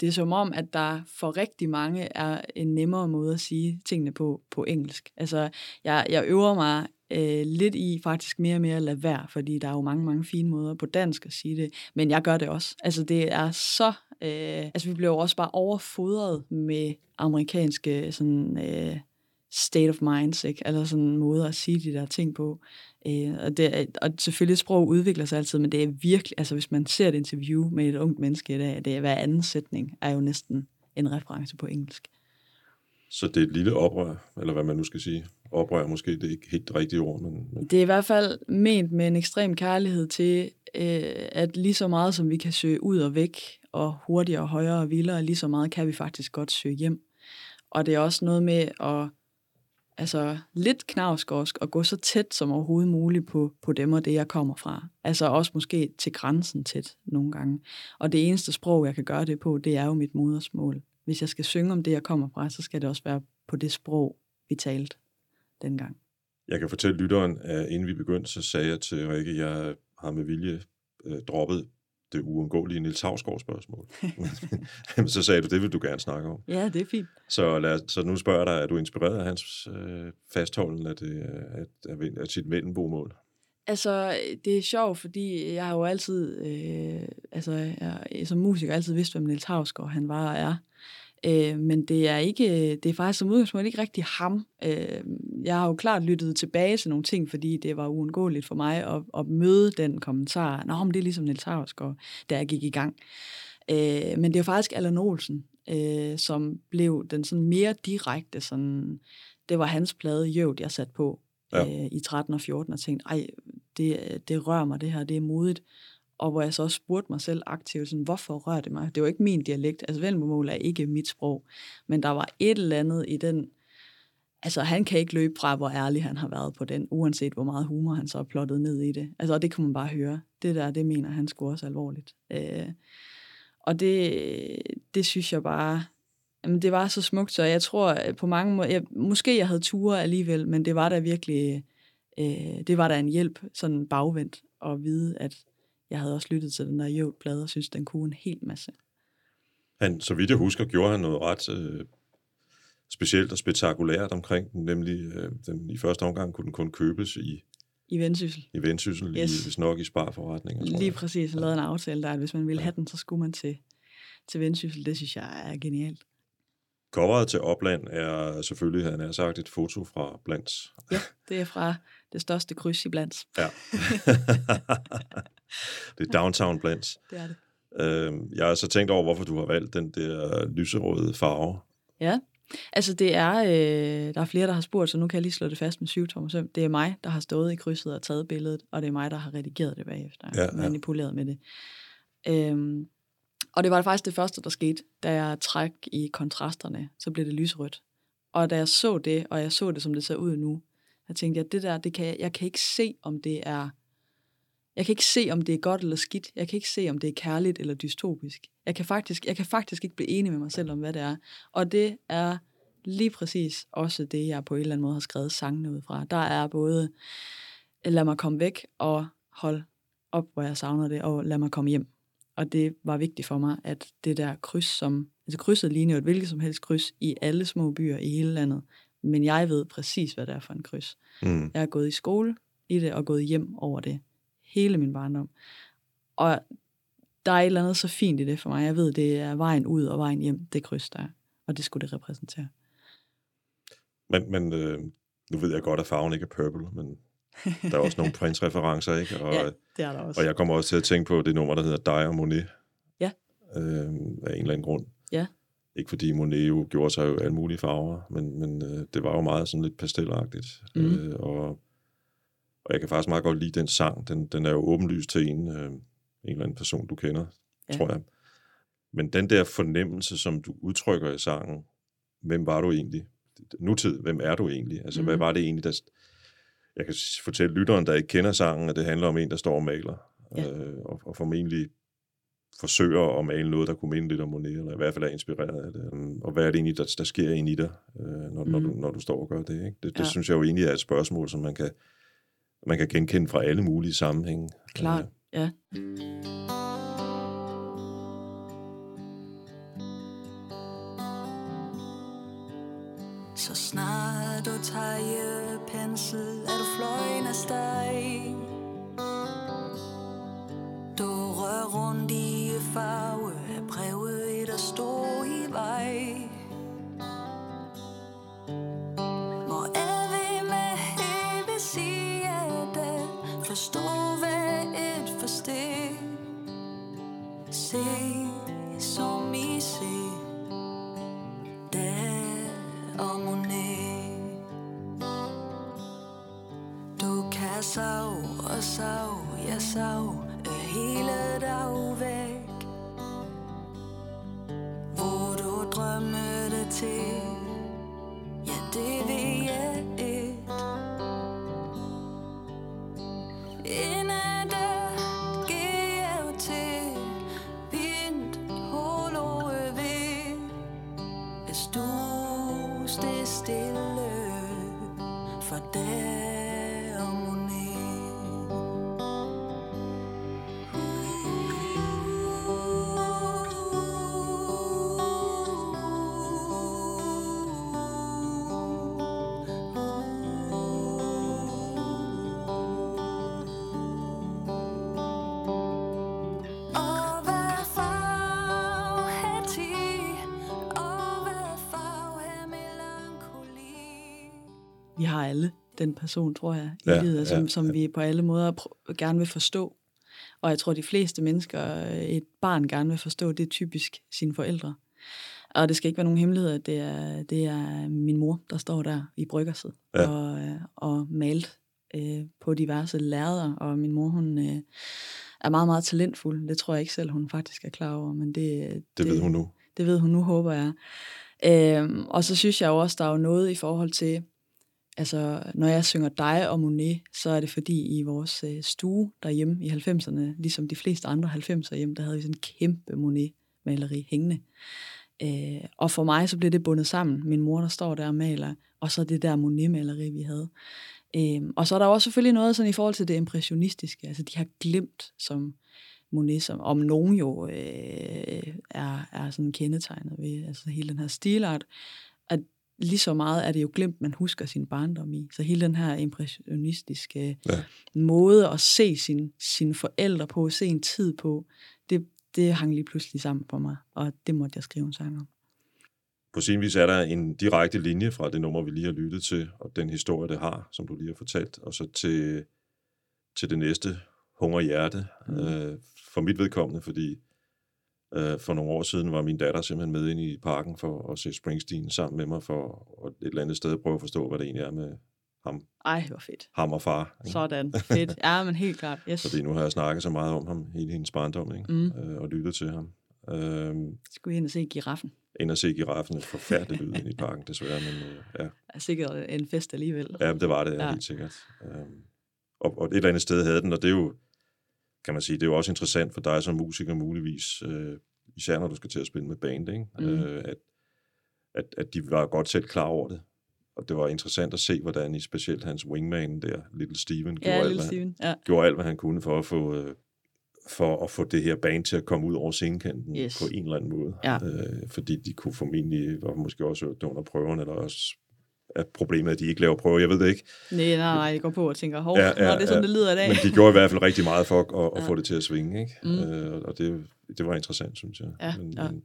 det er som om, at der for rigtig mange er en nemmere måde at sige tingene på på engelsk. Altså, jeg, jeg øver mig øh, lidt i faktisk mere og mere at lade være, fordi der er jo mange, mange fine måder på dansk at sige det, men jeg gør det også. Altså, det er så... Øh, altså, vi bliver jo også bare overfodret med amerikanske sådan... Øh, state of minds, ikke? Eller sådan en måde at sige de der ting på. Øh, og, det er, og selvfølgelig sprog udvikler sig altid, men det er virkelig, altså hvis man ser et interview med et ungt menneske i dag, det er hver anden sætning er jo næsten en reference på engelsk. Så det er et lille oprør, eller hvad man nu skal sige. Oprør måske, det er ikke helt det rigtige ord, men, men Det er i hvert fald ment med en ekstrem kærlighed til, øh, at lige så meget som vi kan søge ud og væk, og hurtigere, højere og vildere, lige så meget kan vi faktisk godt søge hjem. Og det er også noget med at altså lidt knavskorsk og gå så tæt som overhovedet muligt på, på dem og det, jeg kommer fra. Altså også måske til grænsen tæt nogle gange. Og det eneste sprog, jeg kan gøre det på, det er jo mit modersmål. Hvis jeg skal synge om det, jeg kommer fra, så skal det også være på det sprog, vi talte dengang. jeg kan fortælle lytteren, at inden vi begyndte, så sagde jeg til Rikke, at jeg har med vilje øh, droppet det uundgåelige Niels Havsgaard spørgsmål. så sagde du, det vil du gerne snakke om. Ja, det er fint. Så, lad, så nu spørger jeg dig, er du inspireret af hans øh, fastholden af, det, af, af, af sit mellembomål? Altså, det er sjovt, fordi jeg har jo altid, øh, altså jeg, som musiker altid vidst, hvem Niels Havsgaard han var og er. Øh, men det er ikke, det er faktisk som udgangspunkt ikke rigtig ham. Øh, jeg har jo klart lyttet tilbage til nogle ting, fordi det var uundgåeligt for mig at, at møde den kommentar. Nå, men det er ligesom Niels Havsgaard, da jeg gik i gang. Øh, men det er faktisk Allan Olsen, øh, som blev den sådan mere direkte, sådan, det var hans plade Jøvd, jeg satte på Ja. øh, i 13 og 14, og tænkte, ej, det, det rører mig det her, det er modigt. Og hvor jeg så også spurgte mig selv aktivt, sådan, hvorfor rører det mig? Det var ikke min dialekt, altså vendelbomål er ikke mit sprog, men der var et eller andet i den, altså han kan ikke løbe fra, hvor ærlig han har været på den, uanset hvor meget humor han så har plottet ned i det. Altså, og det kan man bare høre. Det der, det mener han skulle også alvorligt. Øh, og det, det synes jeg bare, jamen det var så smukt, så jeg tror øh, på mange måder, jeg, måske jeg havde ture alligevel, men det var da virkelig, øh, det var da en hjælp, sådan bagvendt, at vide, at jeg havde også lyttet til den der Jøvd-plade, og synes, den kunne en hel masse. Han, så vidt jeg husker, gjorde han noget ret øh, specielt og spektakulært omkring den, nemlig øh, den, i første omgang kunne den kun købes i, I Vendsyssel. i Vendsyssel, Yes. i, hvis nok i sparforretninger. tror Lige jeg. præcis, han lavede en aftale der, at hvis man ville have den, så skulle man til, til Vendsyssel. Det synes jeg er genialt. Coveret til Opland er selvfølgelig, han har sagt, et foto fra Blands. Ja, det er fra det største kryds i blandt. Ja. det er Downtown Blands. Det er det. Øhm, jeg har så tænkt over, hvorfor du har valgt den der lyserøde farve. Ja, altså det er, øh, der er flere, der har spurgt, så nu kan jeg lige slå det fast med syv tommer søm. Det er mig, der har stået i krydset og taget billedet, og det er mig, der har redigeret det bagefter, Ja, ja, manipuleret med det. Øhm, og det var faktisk det første, der skete, da jeg træk i kontrasterne, så blev det lysrødt. Og da jeg så det, og jeg så det, som det ser ud nu, jeg tænkte, at det der, det kan jeg, jeg kan ikke se, om det er jeg kan ikke se, om det er godt eller skidt. Jeg kan ikke se, om det er kærligt eller dystopisk. Jeg kan faktisk, jeg kan faktisk ikke blive enig med mig selv om, hvad det er. Og det er lige præcis også det, jeg på en eller anden måde har skrevet sangene ud fra. Der er både, lad mig komme væk og hold op, hvor jeg savner det, og lad mig komme hjem. Og det var vigtigt for mig, at det der kryds, som, altså krydset ligner jo et hvilket som helst kryds i alle små byer i hele landet. Men jeg ved præcis, hvad det er for en kryds. Mm. Jeg har gået i skole i det og gået hjem over det hele min barndom. Og der er et eller andet så fint i det for mig. Jeg ved, det er vejen ud og vejen hjem, det kryds der er. Og det skulle det repræsentere. Men, men øh, nu ved jeg godt, at farven ikke er purple, men der er også nogle Prince-referencer, ikke? Og, Ja, det er der også. og jeg kommer også til at tænke på det nummer, der hedder Die og Monet. Ja. Øh, af en eller anden grund. Ja. Ikke fordi Monet jo gjorde sig jo alle mulige farver, men, men øh, det var jo meget sådan lidt pastelagtigt. Mhm. Øh, og, og jeg kan faktisk meget godt lide den sang. Den, den er jo åbenlyst til en, øh, en eller anden person, du kender, Ja. tror jeg. Men den der fornemmelse, som du udtrykker i sangen, hvem var du egentlig? Nutid, hvem er du egentlig? Altså, mm. hvad Mhm. var det egentlig, der... Jeg kan fortælle lytteren, der ikke kender sangen, at det handler om en, der står og maler. Ja. øh, og, og formentlig forsøger at male noget, der kunne minde lidt om Monet, eller i hvert fald er inspireret af det. Øhm, Og hvad er det egentlig, der, der sker inde i dig, øh, når, mm. når, du, Mhm. når du står og gør det? Ikke? Det, det Ja. synes jeg jo egentlig er et spørgsmål, som man kan, man kan genkende fra alle mulige sammenhænge. Klart, Øh, ja. Så snart du tager pensel, er du fløjen af steg. Du rører rundt i farve Se, som I ser der og Monet. Du kan sove og sove, jeg sov øh, hele dag væk. Hvor du drømmer det til, har alle den person, tror jeg, i Ja, livet, som, ja, som vi på alle måder gerne vil forstå. Og jeg tror, de fleste mennesker, øh, et barn gerne vil forstå, det er typisk sine forældre. Og det skal ikke være nogen hemmelighed, at det er, det er min mor, der står der i bryggerset Ja. og, øh, og malt øh, på diverse lærder. Og min mor, hun øh, er meget, meget talentfuld. Det tror jeg ikke selv, hun faktisk er klar over. Men det, Det ved hun nu. det ved hun nu, håber jeg. Øhm, og så synes jeg jo også, der er jo noget i forhold til, altså når jeg synger dig og Monet, så er det fordi i vores øh, stue derhjemme i 90'erne, ligesom de fleste andre 90'er hjem, der havde vi sådan en kæmpe Monet-maleri hængende. Øh, og for mig så blev det bundet sammen. Min mor, der står der og maler, og så det der Monet-maleri, vi havde. Øhm, og så er der også selvfølgelig noget sådan i forhold til det impressionistiske. Altså de har glemt, som Monet, som om nogen jo øh, er, er sådan kendetegnet ved, altså hele den her stilart, lige så meget er det jo glemt, man husker sin barndom i. Så hele den her impressionistiske Ja. måde at se sin, sine forældre på, se en tid på, det, det hang lige pludselig sammen for mig, og det måtte jeg skrive en sang om. På sin vis er der en direkte linje fra det nummer, vi lige har lyttet til, og den historie, det har, som du lige har fortalt, og så til, til det næste, Hunger Hjerte, mm. øh, for mit vedkommende, fordi øh, for nogle år siden var min datter simpelthen med ind i parken for at se Springsteen sammen med mig, for at et eller andet sted prøve at forstå, hvad det egentlig er med ham, Ej, hvor fedt. ham og far. Ikke? Sådan. Fedt. Ja, men helt klart. Yes. Fordi nu har jeg snakket så meget om ham hele hendes barndom, ikke? Mm. Øh, og lyttet til ham. Øh, Skulle ind og se giraffen. ind og se giraffen, et forfærdeligt lyd ind i parken, desværre, men øh, ja. Er sikkert en fest alligevel. Ja, det var det, ja. Helt sikkert. Øhm, og, og et eller andet sted havde den, og det er jo, kan man sige, det er jo også interessant for dig som musiker muligvis, øh, især når du skal til at spille med band, ikke? Mm. Øh, at, at, at de var godt selv klar over det. Og det var interessant at se, hvordan i specielt hans wingman der, Little Steven, gjorde, Ja, alt, hvad, han- Steven. Ja. gjorde alt, hvad han kunne for at få... Øh, for at få det her band til at komme ud over scenekanten Yes. på en eller anden måde. Ja. Øh, fordi de kunne formentlig, og måske også det under prøverne, eller også er problemet, at de ikke laver prøver, jeg ved det ikke. Nej, nej, nej, jeg går på og tænker, hov, Ja, ja, det er sådan, ja. det lyder i dag. Men de gjorde i hvert fald rigtig meget for at, at, at Ja. få det til at svinge, ikke? Mm. Øh, og det, det var interessant, synes jeg. Ja, men, ja. Men,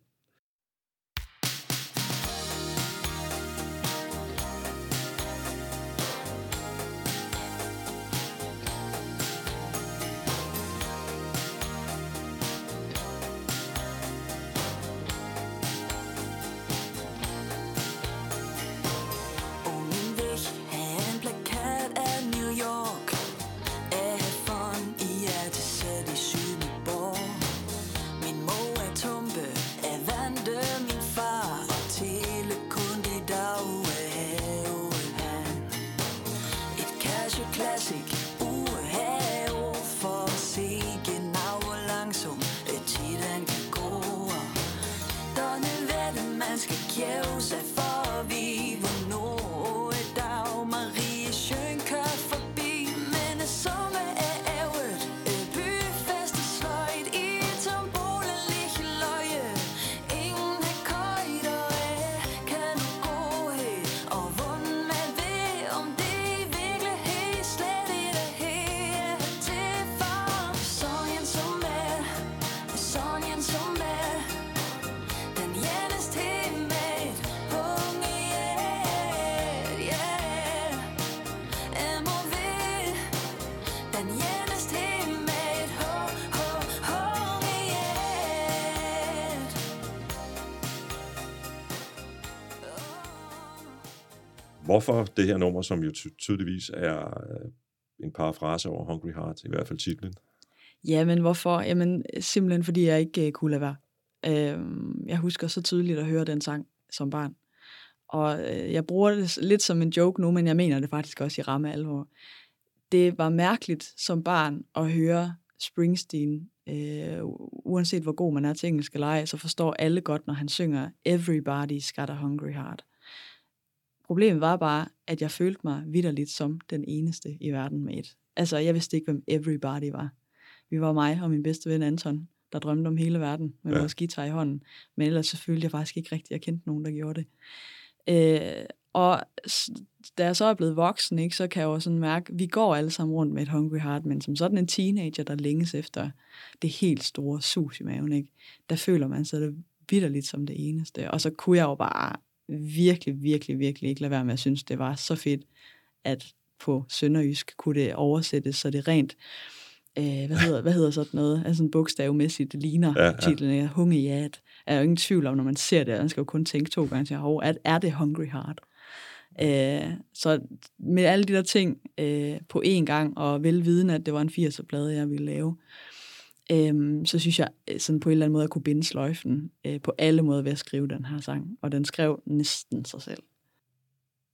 Hvorfor det her nummer, som jo ty- tydeligvis er øh, en parafrase over Hungry Heart, i hvert fald titlen? Jamen, hvorfor? Jamen, simpelthen fordi jeg ikke uh, kunne lade være. Øhm, jeg husker så tydeligt at høre den sang som barn. Og øh, jeg bruger det lidt som en joke nu, men jeg mener det faktisk også i ramme alvor. Det var mærkeligt som barn at høre Springsteen, øh, uanset hvor god man er til engelsk eller ej, så forstår alle godt, når han synger Everybody's got a hungry heart. Problemet var bare, at jeg følte mig vidderligt som den eneste i verden med et. Altså, jeg vidste ikke, hvem Everybody var. Vi var mig og min bedste ven Anton, der drømte om hele verden med Ja. vores guitar i hånden. Men ellers så følte jeg faktisk ikke rigtigt, at jeg kendte nogen, der gjorde det. Øh, og da jeg så er blevet voksen, ikke, så kan jeg jo sådan mærke, at vi går alle sammen rundt med et hungry heart, men som sådan en teenager, der længes efter det helt store sus i maven, ikke, der føler man sig det vidderligt som det eneste. Og så kunne jeg jo bare virkelig, virkelig, virkelig ikke lade være med at synes, det var så fedt, at på sønderjysk kunne det oversættes, så det rent, øh, hvad, hedder, hvad hedder sådan noget, altså en bogstavmæssigt ligner Ja, ja, ja. ja. titlen af Hungejat. Er jo ingen tvivl om, når man ser det, man skal jo kun tænke to gange til, hov, er, er det Hungry Heart? Øh, så med alle de der ting øh, på én gang, og velvidende, at det var en 80'er-plade, jeg ville lave, øh, så synes jeg øh, sådan på en eller anden måde, at kunne binde sløjfen øh, på alle måder ved at skrive den her sang. Og den skrev næsten sig selv.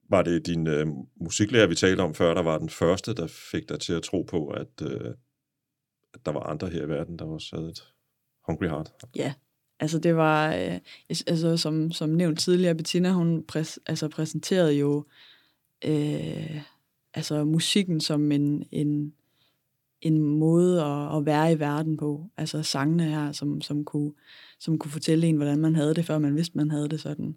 Var det din øh, musiklærer, vi talte om før, der var den første, der fik dig til at tro på, at, øh, at der var andre her i verden, der også havde et Hungry Heart? Ja, altså det var, øh, altså som, som nævnt tidligere, Bettina, hun præs, altså præsenterede jo øh, altså musikken som en, en, en måde at, at være i verden på. Altså sangene her, som, som, kunne, som kunne fortælle en, hvordan man havde det, før man vidste, man havde det sådan.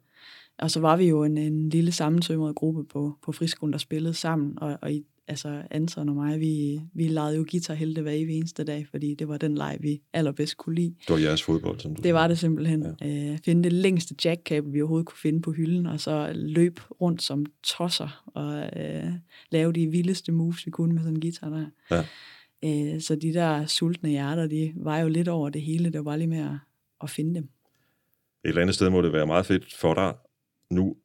Og så var vi jo en, en lille sammensømret gruppe på, på friskolen, der spillede sammen, og, og i, altså Anton og mig, vi, vi legede jo guitar hele hver evig eneste dag, fordi det var den leg, vi allerbedst kunne lide. Det var jeres fodbold, som du Det var det simpelthen. Ja. Øh, finde det længste jackkabel, vi overhovedet kunne finde på hylden, og så løb rundt som tosser og øh, lave de vildeste moves, vi kunne med sådan en guitar der. Ja. Øh, så de der sultne hjerter, de var jo lidt over det hele. Det var lige med at, at finde dem. Et eller andet sted må det være meget fedt for dig nu,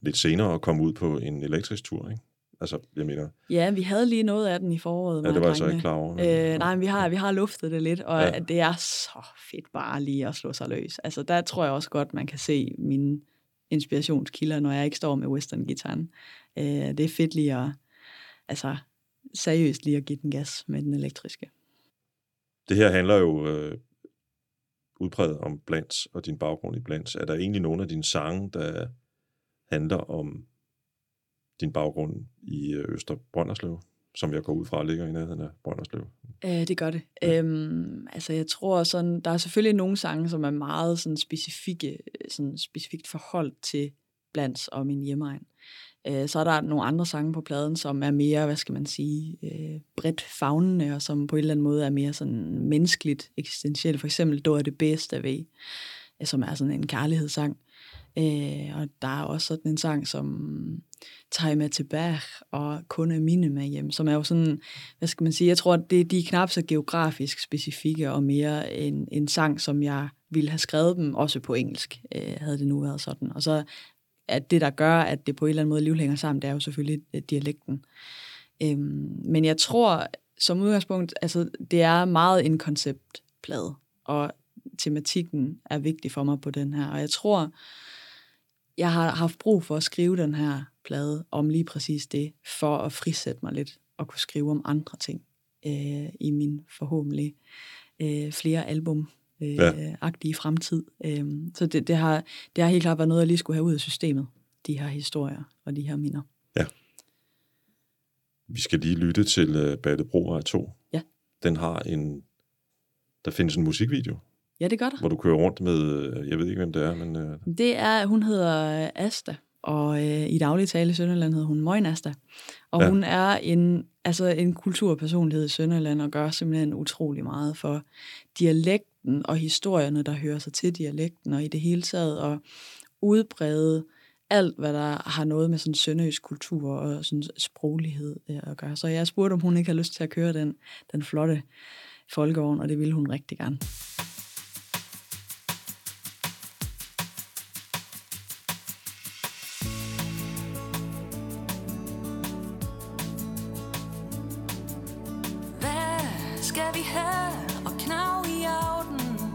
lidt senere, at komme ud på en elektrisk tur, ikke? Altså, jeg mener, Ja, vi havde lige noget af den i foråret. ja, det var jeg så ikke klar over. men- Øh, nej, men vi har, vi har luftet det lidt, og ja. det er så fedt bare lige at slå sig løs. Altså, der tror jeg også godt, man kan se mine inspirationskilder, når jeg ikke står med western-gitaren. Øh, det er fedt lige at, altså, seriøst lige at give den gas med den elektriske. Det her handler jo øh, udpræget om Blands og din baggrund i Blands. Er der egentlig nogle af dine sange, der handler om din baggrund i øh, Øster Brønderslev, som jeg går ud fra ligger i nærheden af Brønderslev? Øh, det gør det. Ja. Øhm, altså, jeg tror sådan, der er selvfølgelig nogle sange, som er meget sådan specifikke, sådan specifikt forhold til Blands og min hjemmeegn. Øh, så er der nogle andre sange på pladen, som er mere, hvad skal man sige, øh, bredt fagnende, og som på en eller anden måde er mere sådan menneskeligt eksistentielt. For eksempel Du er det bedste af ved, øh, som er sådan en kærlighedssang. Øh, og der er også sådan en sang som Time tilbage og Kun er mine med hjem, som er jo sådan, hvad skal man sige, jeg tror, det, de er knap så geografisk specifikke og mere en, en sang, som jeg ville have skrevet dem også på engelsk, øh, havde det nu været sådan. Og så at det, der gør, at det på en eller anden måde liv hænger sammen, det er jo selvfølgelig øh, dialekten. Øhm, men jeg tror, som udgangspunkt, altså det er meget en konceptplade, og tematikken er vigtig for mig på den her. Og jeg tror, jeg har haft brug for at skrive den her plade om lige præcis det, for at frisætte mig lidt og kunne skrive om andre ting øh, i min forhåbentlig øh, flere album øh, Ja. agtige fremtid. Øh, så det, det, har, det har helt klart været noget, jeg lige skulle have ud af systemet, de her historier og de her minder. Vi skal lige lytte til øh, Batte Broer 2. Ja. Den har en... Der findes en musikvideo, Ja, det gør der. hvor du kører rundt med... øh, Jeg ved ikke, hvem det er, men... Øh, Det er, hun hedder Asta, og øh, i daglig tale i Sønderland hedder hun Møgnasta. Og Ja. hun er en, altså en kulturpersonlighed i Sønderland og gør simpelthen utrolig meget for dialekten og historierne, der hører sig til dialekten, og i det hele taget at udbrede alt, hvad der har noget med sådan sønderjysk kultur og sådan sproglighed øh, at gøre. Så jeg spurgte, om hun ikke har lyst til at køre den, den flotte folkevogn, og det ville hun rigtig gerne. Skal vi have og knav i aften?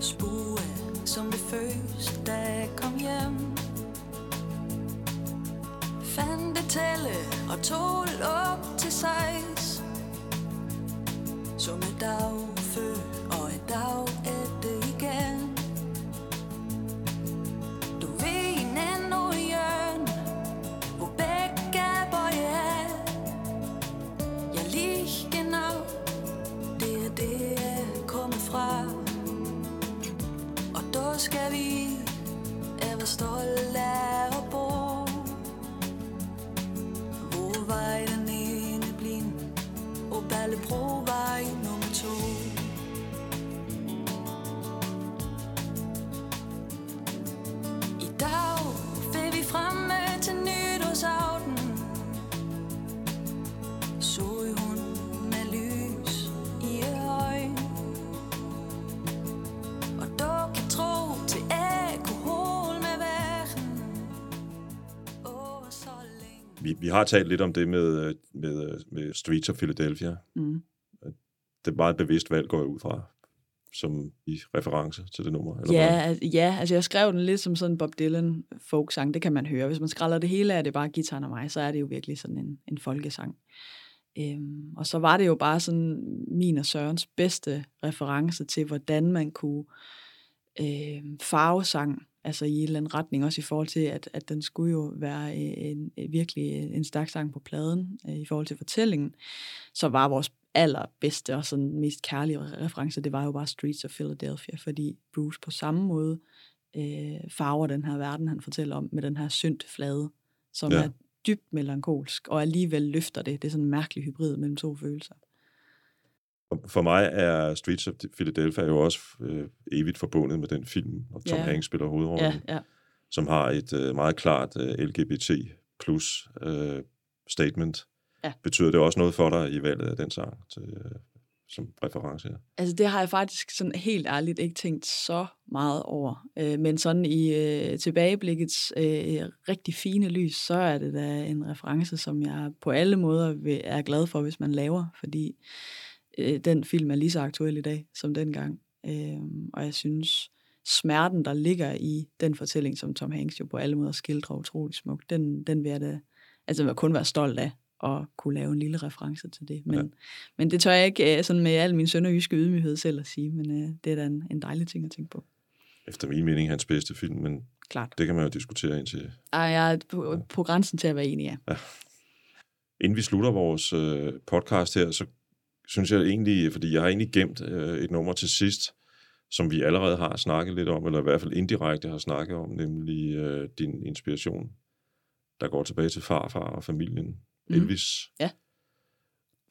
Spue som det første, da jeg kom hjem Fandt det tælle og tål op til sejs Som et dag har talt lidt om det med, øh, med, øh, med Streets of Philadelphia. Mm. Det er meget et bevidst valg, går jeg ud fra, som i reference til det nummer. Eller Ja, hvad? al- ja, altså jeg skrev den lidt som sådan Bob Dylan folksang, det kan man høre. Hvis man skræller det hele af det bare gitaren og mig, så er det jo virkelig sådan en, en folkesang. Øhm, og så var det jo bare sådan min og Sørens bedste reference til, hvordan man kunne øh, farvesang, altså i en eller anden retning, også i forhold til, at, at den skulle jo være en, en, virkelig en stærk sang på pladen øh, i forhold til fortællingen, så var vores allerbedste og sådan mest kærlige reference, det var jo bare Streets of Philadelphia, fordi Bruce på samme måde øh, farver den her verden, han fortæller om, med den her syndt flade, som Ja. ja. er dybt melankolsk, og alligevel løfter det. Det er sådan en mærkelig hybrid mellem to følelser. For mig er Streets of Philadelphia jo også øh, evigt forbundet med den film, og Tom Ja. Hanks spiller hovedrollen, Ja, ja. som har et øh, meget klart øh, LGBT plus øh, statement. Ja. Betyder det også noget for dig i valget af den sang til, øh, som reference her? Altså det har jeg faktisk sådan helt ærligt ikke tænkt så meget over. Øh, men sådan i øh, tilbageblikkets øh, rigtig fine lys, så er det da en reference, som jeg på alle måder vil, er glad for, hvis man laver, fordi øh, den film er lige så aktuel i dag som dengang. Øh, og jeg synes, smerten, der ligger i den fortælling, som Tom Hanks jo på alle måder skildrer utrolig smukt, den, den vil jeg da altså, vil kun være stolt af at kunne lave en lille reference til det. Men, Ja. ja. men det tør jeg ikke øh, sådan med al min sønderjyske ydmyghed selv at sige, men øh, det er da en, en dejlig ting at tænke på. Efter min mening hans bedste film, men Klart. det kan man jo diskutere indtil. Ej, jeg er på, på grænsen til at være enig, ja. Inden vi slutter vores øh, podcast her, så synes jeg egentlig, fordi jeg har egentlig gemt øh, et nummer til sidst, som vi allerede har snakket lidt om, eller i hvert fald indirekte har snakket om, nemlig øh, din inspiration, der går tilbage til farfar og familien, Mhm. Elvis. Ja.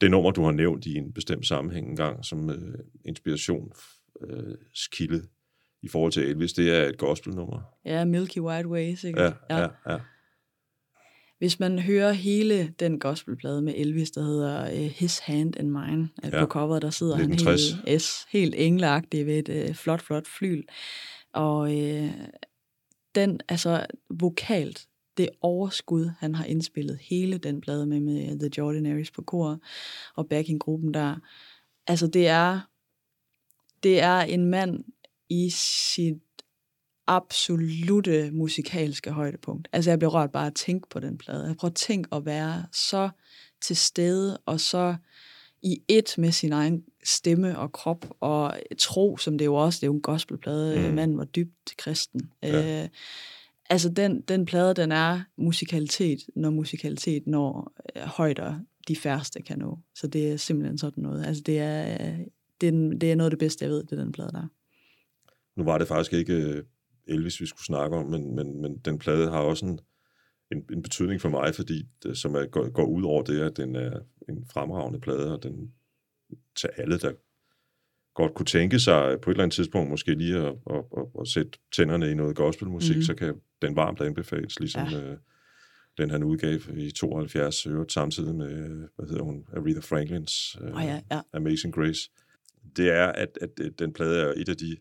Det nummer, du har nævnt i en bestemt sammenhæng engang som øh, inspirationskilde i forhold til Elvis, det er et gospelnummer. Ja, Milky White Way, sikkert. Ja, ja, ja. Hvis man hører hele den gospelplade med Elvis, der hedder uh, His Hand and Mine, ja. På coveret, der sidder 1960. han helt, S, helt engleagtig ved et uh, flot, flot flyl. Og uh, den, altså vokalt, det overskud, han har indspillet hele den plade med, med The Jordanaires på kor og backing-gruppen der, altså det er, det er en mand i sit absolute musikalske højdepunkt. Altså jeg bliver rørt bare at tænke på den plade. Jeg prøver at tænke at være så til stede og så i et med sin egen stemme og krop og tro, som det jo også, det er jo en gospelplade, Mm. mm. manden var dybt kristen. Ja. Øh, altså den, den plade, den er musikalitet, når musikalitet når øh, højder, de færreste kan nå. Så det er simpelthen sådan noget. Altså det er, øh, det er, det er noget af det bedste, jeg ved, det er den plade der. Nu var det faktisk ikke øh, Elvis, vi skulle snakke om, men, men, men den plade har også en, en, en betydning for mig, fordi det, som er, går, går ud over det, at den er en fremragende plade, og den til alle, der godt kunne tænke sig på et eller andet tidspunkt måske lige at, at, at, at sætte tænderne i noget gospelmusik, mm. så kan den varmt anbefales, ligesom Ja. øh, den han udgav i 72, øvrigt samtidig med, hvad hedder hun, Aretha Franklins øh, Oh, ja, ja. Amazing Grace. Det er, at, at øh, den plade er et af de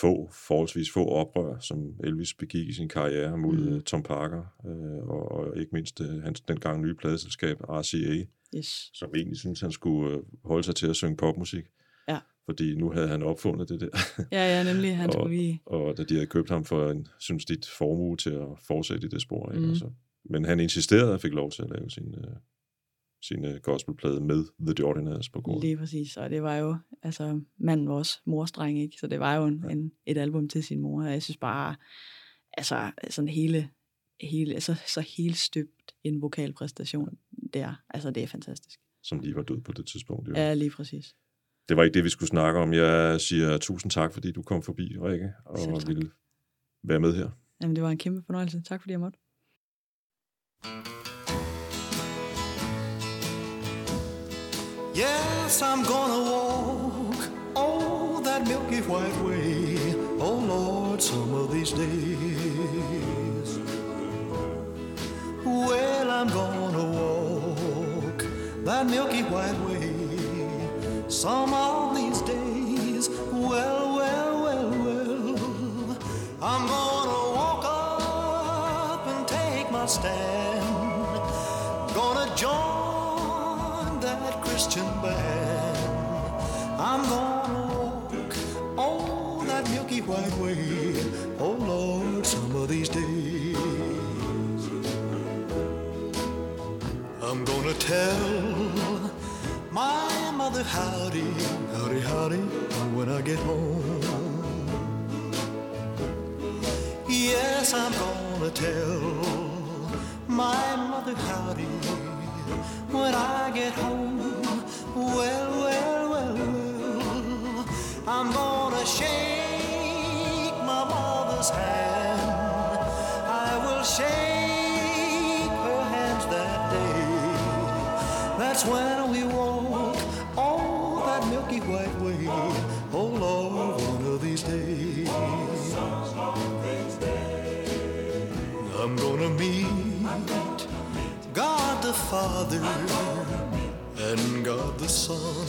få, forholdsvis få oprør, som Elvis begik i sin karriere mod Mm. mm. Tom Parker, øh, og, og ikke mindst øh, hans dengang nye pladeselskab, RCA, Yes. som egentlig syntes, han skulle øh, holde sig til at synge popmusik. Ja. Fordi nu havde han opfundet det der, Ja, ja, nemlig. Han Og- skulle lige... og da de havde købt ham for en, synes de, formue til at fortsætte i det spor. Ikke? Mhm. Altså, men han insisterede og fik lov til at lave sin, øh, sin øh, gospelplade med The Ordinaries på gården. Lige præcis, og det var jo, altså, manden var også morstreng, ikke? Så det var jo en, en, et album til sin mor, og jeg synes bare, altså, sådan hele, hele altså, så helt støbt en vokalpræstation der, altså, det er fantastisk. som lige var død på det tidspunkt. Jo. Ja, lige præcis. Det var ikke det, vi skulle snakke om. Jeg siger tusind tak, fordi du kom forbi, Rikke, og ville være med her. Jamen, det var en kæmpe fornøjelse. Tak fordi jeg måtte. Yes, I'm gonna walk oh that milky white way. Oh Lord, some of these days. Well, I'm gonna walk that milky white way. Some of these days. Well, well, well, well. I'm gonna walk up and take my stand. Christian band. I'm gonna walk on that milky white way. Oh Lord, some of these days. I'm gonna tell my mother howdy, howdy, howdy when I get home. Yes, I'm gonna tell my mother howdy when I get home. Shake my mother's hand. I will shake her hands that day. That's when we walk on that milky white way. Oh Lord, one of these days. I'm gonna meet God the Father and God the Son.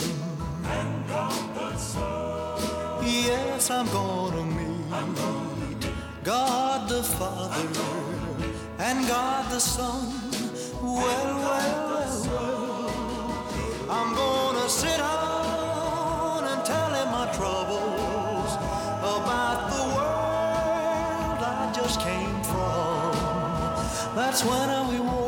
Yes, I'm gonna meet God the Father and God the Son. Well, well, well, well. I'm gonna sit down and tell him my troubles about the world I just came from. That's when we walk